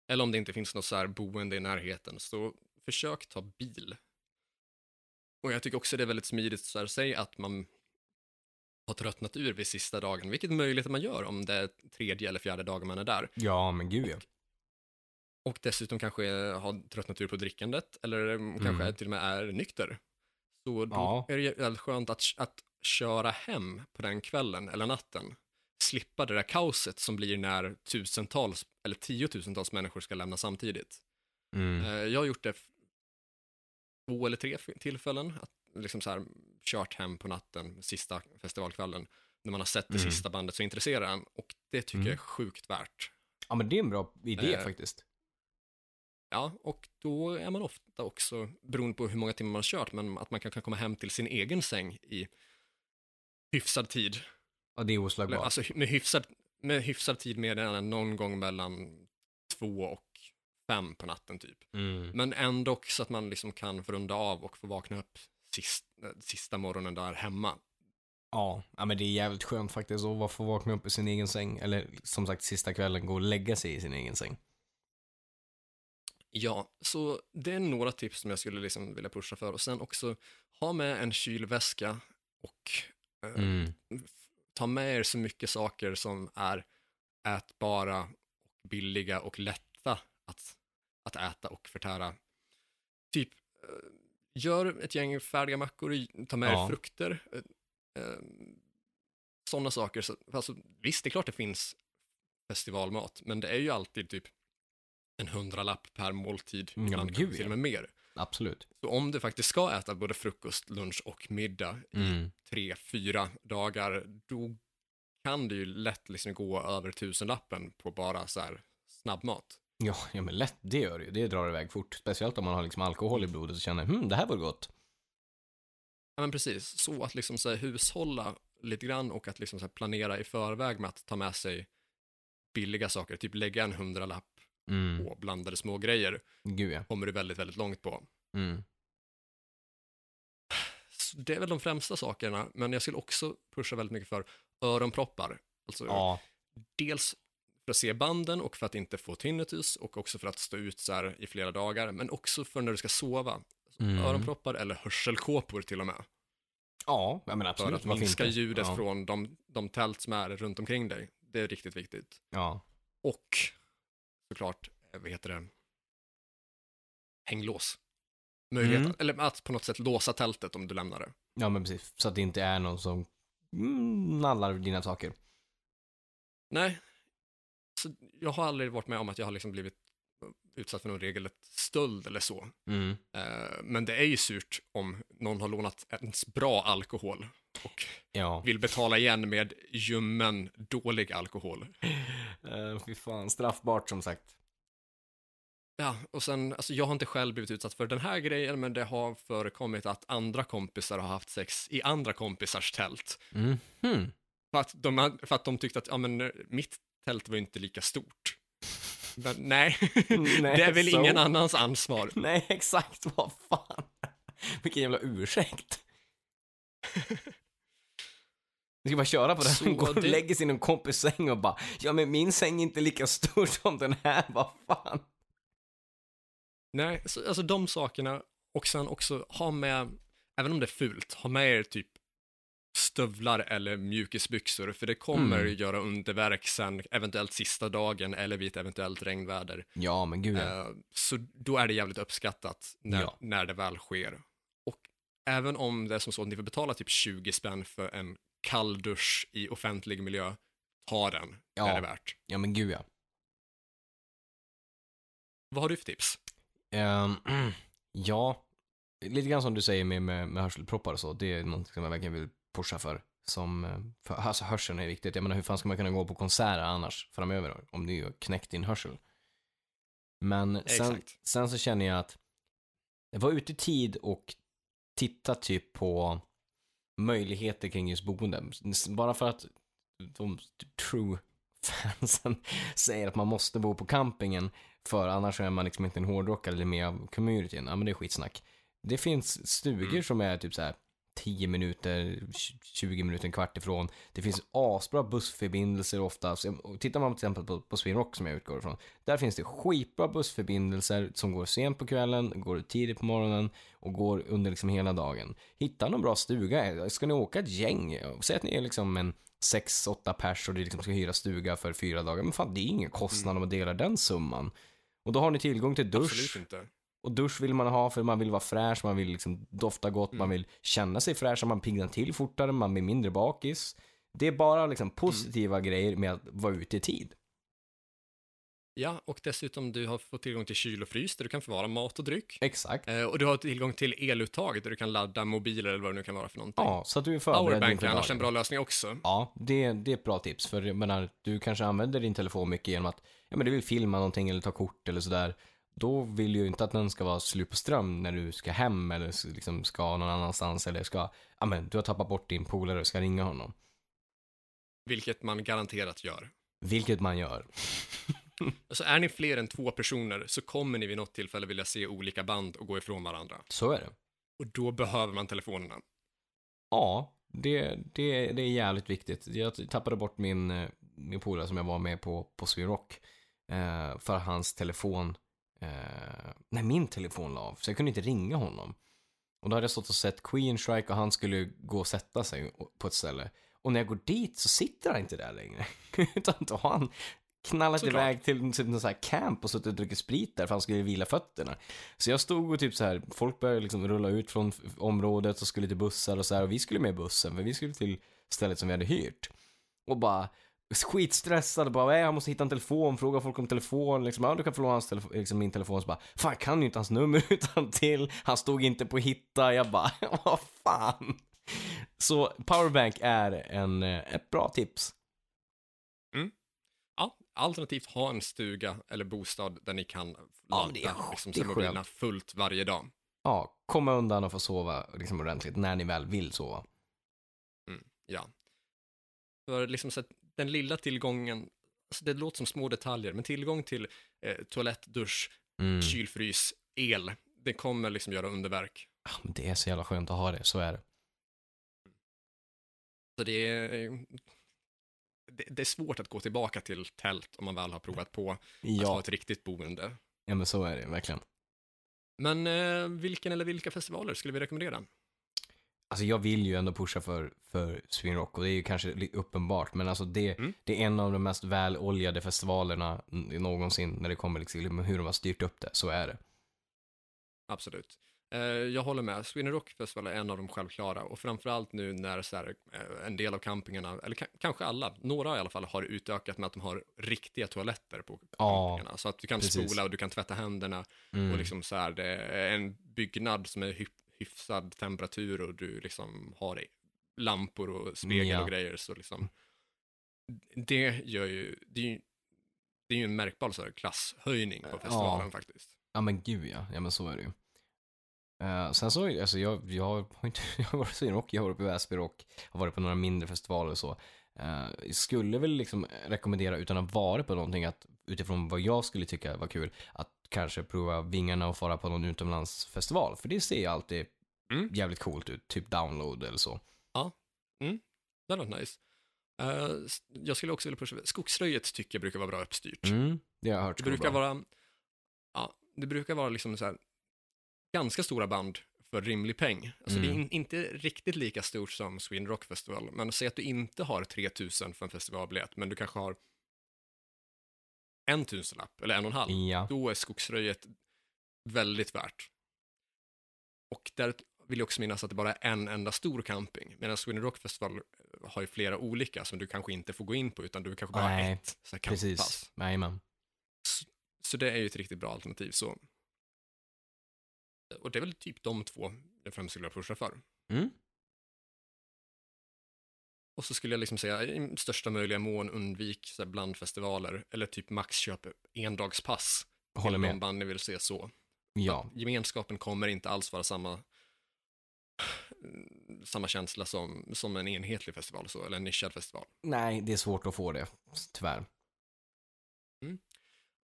Eller om det inte finns något så här boende i närheten, så försök ta bil. Och jag tycker också det är väldigt smidigt, så här, säg att man har tröttnat ur vid sista dagen, vilket är möjligt att man gör om det är tredje eller fjärde dagen man är där. Ja, men gud ja. Och dessutom kanske har tröttnat ur på drickandet, eller mm. kanske till och med är nykter. Så då Ja. är det väldigt skönt att, att köra hem på den kvällen eller natten. Slippa det där kaoset som blir när tusentals eller tiotusentals människor ska lämna samtidigt. Mm. Eh, Jag har gjort det två eller tre tillfällen, att liksom så här, kört hem på natten, sista festivalkvällen, när man har sett det Mm. sista bandet så intresserar en och det tycker Mm. jag är sjukt värt. Ja, men det är en bra idé Eh, faktiskt. Ja, och då är man ofta också, beroende på hur många timmar man har kört, men att man kan, kan komma hem till sin egen säng i hyfsad tid. Ja, det är oslagbart. Alltså med hyfsad, med hyfsad tid med än någon gång mellan två och fem på natten typ. Mm. Men ändå så att man liksom kan få runda av och få vakna upp sist, sista morgonen där hemma. Ja, ja, men det är jävligt skönt faktiskt att få vakna upp i sin egen säng. Eller som sagt, sista kvällen gå och lägga sig i sin egen säng. Ja, så det är några tips som jag skulle liksom vilja pusha för. Och sen också ha med en kylväska och eh, Mm. ta med er så mycket saker som är ätbara, och billiga och lätta att, att äta och förtära. Typ, eh, gör ett gäng färdiga mackor, ta med Ja. er frukter. Eh, eh, sådana saker. Så, alltså, visst, det är klart det finns festivalmat, men det är ju alltid typ en hundralapp per måltid, Mm, ibland men kanske gud, till och med mer. Absolut. Så om du faktiskt ska äta både frukost, lunch och middag Mm. tre, fyra dagar, då kan det ju lätt liksom gå över tusenlappen på bara så här snabbmat. Ja, ja, men lätt, det gör det ju. Det drar iväg fort. Speciellt om man har liksom alkohol i blodet och känner, hm, det här var gott. Ja, men precis. Så att liksom så här hushålla lite grann och att liksom så här planera i förväg med att ta med sig billiga saker, typ lägga en hundralapp Mm. på blandade små grejer Gud ja. kommer du väldigt, väldigt långt på. Mm. Det är väl de främsta sakerna, men jag skulle också pusha väldigt mycket för öronproppar. Alltså, Ja, dels för att se banden och för att inte få tinnitus och också för att stå ut så här i flera dagar, men också för när du ska sova. Mm. Öronproppar eller hörselkåpor till och med. ja, ja men För absolut. att Varför minska inte? ljudet ja. från de, de tält som är runt omkring dig. Det är riktigt viktigt. Ja. Och såklart, eh, vad heter det, hänglås. Möjlighet, Mm. eller att på något sätt låsa tältet om du lämnar det. ja, men precis. Så att det inte är någon som mm, nallar dina saker. Nej, så jag har aldrig varit med om att jag har liksom blivit utsatt för någon regelrätt stöld eller så. Mm. Eh, Men det är ju surt om någon har lånat ens bra alkohol och Ja. vill betala igen med ljummen, dålig alkohol. Uh, fy fan, straffbart som sagt. Ja, och sen, alltså jag har inte själv blivit utsatt för den här grejen, men det har förekommit att andra kompisar har haft sex i andra kompisars tält. Mm. Hmm. För att de, för att de tyckte att, ja men mitt tält var inte lika stort. Men, nej, Nej, det är väl så. ingen annans ansvar. Nej, exakt. Vad fan. Vilken jävla ursäkt. Du ska bara köra på den. Så och det- lägger sig i någon kompis säng och bara Ja men min säng är inte lika stor som den här, vad fan. Nej, så, alltså de sakerna och sen också ha med, även om det är fult, ha med er typ stövlar eller mjukisbyxor, för det kommer Mm. göra underverk sen, eventuellt sista dagen eller vid ett eventuellt regnväder. Ja men gud ja. Eh, så då är det jävligt uppskattat när, Ja. när det väl sker. Och även om det är som så att ni får betala typ 20 spänn för en kall dusch i offentlig miljö, ta den, det Ja. är det värt. Ja men gud ja. Vad har du för tips? Ehm, ja, lite grann som du säger med, med, med hörselproppar och så. Det är något som jag verkligen vill pusha för. Som, eh, för alltså hörseln är viktigt. Jag menar hur fan ska man kunna gå på konserter annars framöver om du knäckt din hörsel? Men sen, sen så känner jag att jag var ute i tid och titta typ på möjligheter kring just boende. Bara för att de true fansen säger att man måste bo på campingen för annars är man liksom inte en hårdrockare eller med av communityn. Ja men det är skitsnack. Det finns stugor Mm. som är typ så här 10 minuter, 20 minuter, en kvart ifrån. Det finns asbra bussförbindelser ofta. Tittar man till exempel på, på Sweden Rock som jag utgår ifrån. Där finns det skitbra bussförbindelser som går sent på kvällen, går tidigt på morgonen och går under liksom hela dagen. Hitta någon bra stuga. Ska ni åka ett gäng? Säg att ni är liksom en 6-8 pers och ni liksom ska hyra stuga för fyra dagar. Men fan, det är ingen kostnad Mm. om man delar den summan. Och då har ni tillgång till dusch. Absolut inte. Och dusch vill man ha för man vill vara fräsch, man vill liksom dofta gott, man vill känna sig fräsch, man piggnar till fortare, man blir mindre bakis. Det är bara liksom positiva grejer med att vara ute i tid. Ja, och dessutom du har fått tillgång till kyl och frys där du kan förvara mat och dryck. Exakt. Eh, och du har tillgång till eluttag där du kan ladda mobiler eller vad det nu kan vara för någonting. Ja, så att du är förberedd Powerbank är annars en bra lösning också. Ja, det, det är ett bra tips. För jag menar, du kanske använder din telefon mycket genom att ja, men du vill filma någonting eller ta kort eller sådär. Då vill du ju inte att den ska vara slut på ström när du ska hem eller liksom ska någon annanstans eller ska, ja men du har tappat bort din polare och ska ringa honom. Vilket man garanterat gör. Vilket man gör. Alltså är ni fler än två personer så kommer ni vid något tillfälle vilja se olika band och gå ifrån varandra. Så är det. Och då behöver man telefonerna. Ja, det, det, det är jävligt viktigt. Jag tappade bort min, eh, min polare som jag var med på, på Sweden Rock. Eh, för hans telefon, eh, nej min telefon la av. Så jag kunde inte ringa honom. Och då hade jag stått och sett Queen Strike och han skulle gå och sätta sig på ett ställe. Och när jag går dit så sitter han inte där längre. Utan då har han knallat Såklart. iväg till typ någon sån här camp och suttit och druckit sprit där för han skulle vila fötterna. Så jag stod och typ så här, folk började liksom rulla ut från området och skulle till bussar och så här. Och vi skulle med bussen, för vi skulle till stället som vi hade hyrt. Och bara skitstressad, bara "Nej, jag måste hitta en telefon, fråga folk om telefon, liksom, ja du kan få låna hans telefon, liksom min telefon, så bara, fan jag kan ju inte hans nummer utan till. han stod inte på hitta, jag bara, vad fan. Så powerbank är en, eh, ett bra tips. Ja, alternativt ha en stuga eller bostad där ni kan Ja, ladda det är- liksom, det är mobilerna fullt varje dag. Ja, komma undan och få sova liksom ordentligt när ni väl vill sova. Ja. För liksom så den lilla tillgången, alltså det låter som små detaljer, men tillgång till eh, toalett, dusch, Mm. kylfrys, el, det kommer liksom göra underverk. Ja, men Det är så jävla skönt att ha det, så är det. Så det är, det, det är svårt att gå tillbaka till tält om man väl har provat på att ha Ja, ett riktigt boende. ja men så är det verkligen. Men eh, vilken eller vilka festivaler skulle vi rekommendera? Alltså jag vill ju ändå pusha för, för Sweden Rock och det är ju kanske uppenbart men alltså det, Mm. det är en av de mest väloljade festivalerna någonsin när det kommer liksom hur de har styrt upp det, så är det. Absolut. Eh, jag håller med. Sweden Rock Festival är en av de självklara och framförallt nu när så här, eh, en del av campingarna, eller ka- kanske alla, några i alla fall, har utökat med att de har riktiga toaletter på Ja, campingarna. Så att du kan precis. spola och du kan tvätta händerna Mm. och liksom så här, det är en byggnad som är hyfsad temperatur och du liksom har lampor och spegel Ja. och grejer. Så liksom, det gör ju, det är ju, det är ju en märkbar så här, klasshöjning på Ja. festivalen faktiskt. Ja men gud ja, ja men så är det ju. Eh, sen så, alltså jag, jag har inte, jag har varit Sweden Rock, jag har varit på Väsby Rock, har varit på några mindre festivaler och så. Uh, skulle väl liksom rekommendera, utan att vara på någonting, att utifrån vad jag skulle tycka var kul, att kanske prova vingarna och fara på någon utomlandsfestival. För det ser ju alltid Mm. jävligt coolt ut, typ download eller så. Det var nice. S- jag skulle också vilja pusha, skogsröjet tycker jag brukar vara bra uppstyrt. Mm, det har jag hört Det brukar bra. vara, ja, det brukar vara liksom så här, ganska stora band för rimlig peng. Alltså det är Mm. in, inte riktigt lika stort som Sweden Rock Festival, men säg att du inte har 3000 för en festivalbiljett, men du kanske har en tusenlapp eller en och en halv. Ja, Då är skogsröjet väldigt värt. Och där vill jag också minnas att det bara är en enda stor camping, medan Sweden Rock Festival har ju flera olika som du kanske inte får gå in på, utan du kanske bara har ett så här campass. precis. Jajamän. Så det är ju ett riktigt bra alternativ. Så. Och det är väl typ de två jag främst skulle pusha för. Mm. Och så skulle jag liksom säga, i största möjliga mån undvik så här blandfestivaler, eller typ max köp endagspass. Håller med. band ni vill se så. Ja, Gemenskapen kommer inte alls vara samma samma känsla som, som en enhetlig festival, så, eller en nischad festival. nej, det är svårt att få det, tyvärr.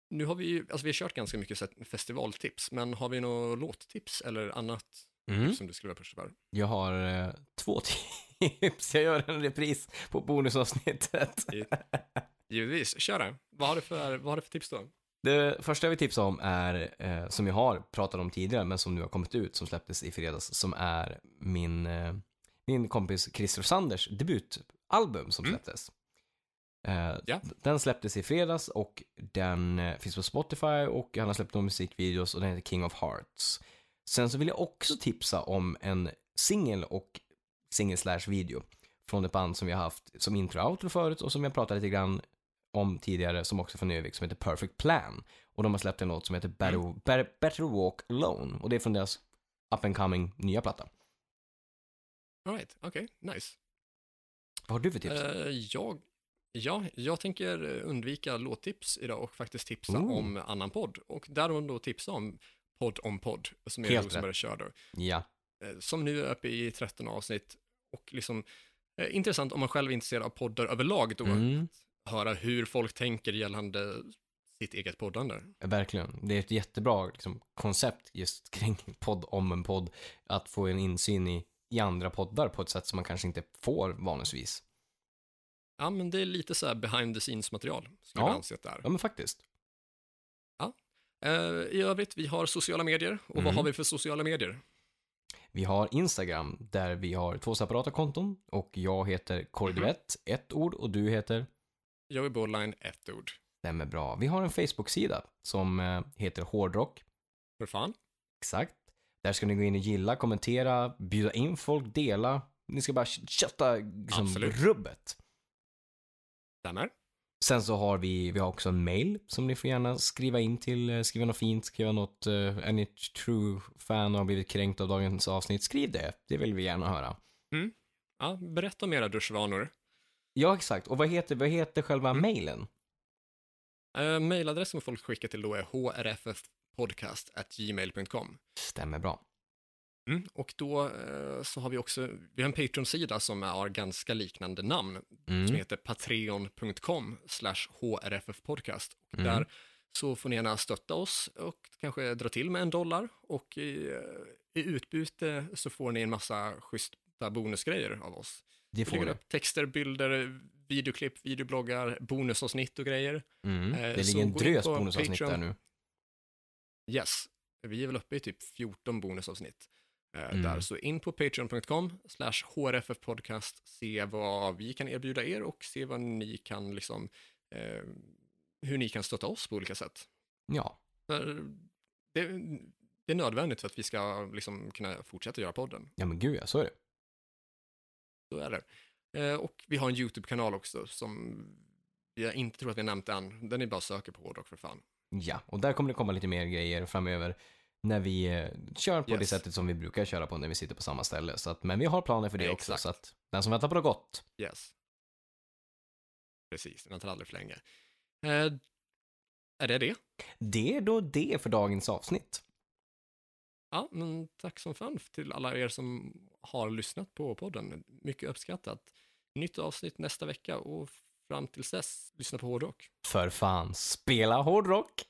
Nu har vi ju, alltså vi har kört ganska mycket festivaltips, men har vi några låttips eller annat Mm. som du skulle vara först för. Jag har eh, två tips. Jag gör en repris på bonusavsnittet. Givetvis, kör det. Vad har du för, vad har du för tips då? Det första jag vill tipsa om är, eh, som jag har pratat om tidigare, men som nu har kommit ut, som släpptes i fredags, som är min, eh, min kompis Christer Sanders debutalbum som Mm. släpptes. Eh, Ja. Den släpptes i fredags och den eh, finns på Spotify och han har släppt några musikvideos och den heter King of Hearts. Sen så vill jag också tipsa om en singel och singel slash video från ett band som vi har haft som intro och outro förut och som jag pratade lite grann om tidigare som också är från Övik som heter Perfect Plan. Och de har släppt en låt som heter Better, Better, Better Walk Alone och det är från deras up and coming nya platta. All right, okej, nice. Vad har du för tips? Eh, jag, ja, jag tänker undvika låttips idag och faktiskt tipsa Ooh. om annan podd. Och därom då tipsa om Podd om podd, som är Helt Rosenberg kör då. ja. Eh, Som nu är uppe i 13 avsnitt och liksom eh, intressant om man själv är intresserad av poddar överlag då. Mm, Höra hur folk tänker gällande sitt eget poddande. verkligen. Det är ett jättebra liksom, koncept just kring podd om en podd. Att få en insyn i, i andra poddar på ett sätt som man kanske inte får vanligtvis. Ja, men det är lite så här behind the scenes material, skulle Ja. jag anse att det är. Ja men faktiskt. Eh, I övrigt, vi har sociala medier. Och Mm. vad har vi för sociala medier? Vi har Instagram där vi har två separata konton och jag heter Kordivett, ett ord och du heter Joey Bowline, ett ord. Stämmer bra. Vi har en Facebook-sida som eh, heter Hårdrock. För fan. Exakt. Där ska ni gå in och gilla, kommentera, bjuda in folk, dela. Ni ska bara kötta liksom, Absolut. rubbet. Stämmer. Sen så har vi, vi har också en mail som ni får gärna skriva in till, eh, skriva något fint, skriva något, uh, är ni true fan och har blivit kränkt av dagens avsnitt, skriv det. Det vill vi gärna höra. Ja, berätta om era duschvanor. Ja, exakt. Och vad heter, vad heter själva Mm. mailen? Uh, mailadressen folk skickar till då är hrffpodcast.gmail.com. Stämmer bra. Mm. Och då eh, så har vi också, vi har en Patreon-sida som har ganska liknande namn, som Mm. heter patreon.com slash hrffpodcast. Mm. Där så får ni gärna stötta oss och kanske dra till med en dollar och i, eh, i utbyte så får ni en massa schyssta bonusgrejer av oss. Det får du. texter, bilder, videoklipp, videobloggar, bonusavsnitt och grejer. Mm. Eh, Det så ligger en gå in drös bonusavsnitt Patreon. där nu. Yes, vi är väl uppe i typ 14 bonusavsnitt. Eh, Mm. Där, så in på patreon.com slash hrffpodcast, se vad vi kan erbjuda er och se vad ni kan liksom, eh, hur ni kan stötta oss på olika sätt. Ja, det, det är nödvändigt för att vi ska liksom kunna fortsätta göra podden. ja men gud ja, så är det. Så är det. Eh, och vi har en YouTube-kanal också som jag inte tror att vi har nämnt än. Den är bara söka på hårdrock för fan. Ja, och där kommer det komma lite mer grejer framöver när vi eh, kör på det Yes. sättet som vi brukar köra på när vi sitter på samma ställe. Så att, men vi har planer för det också, Exakt. så att den som väntar på det gott. Yes. Precis, den väntar aldrig för länge. Eh, är det det? Det är då det för dagens avsnitt. Ja, men tack som fan till alla er som har lyssnat på podden. Mycket uppskattat. Nytt avsnitt nästa vecka och fram tills dess, lyssna på hårdrock. För fan, spela hårdrock!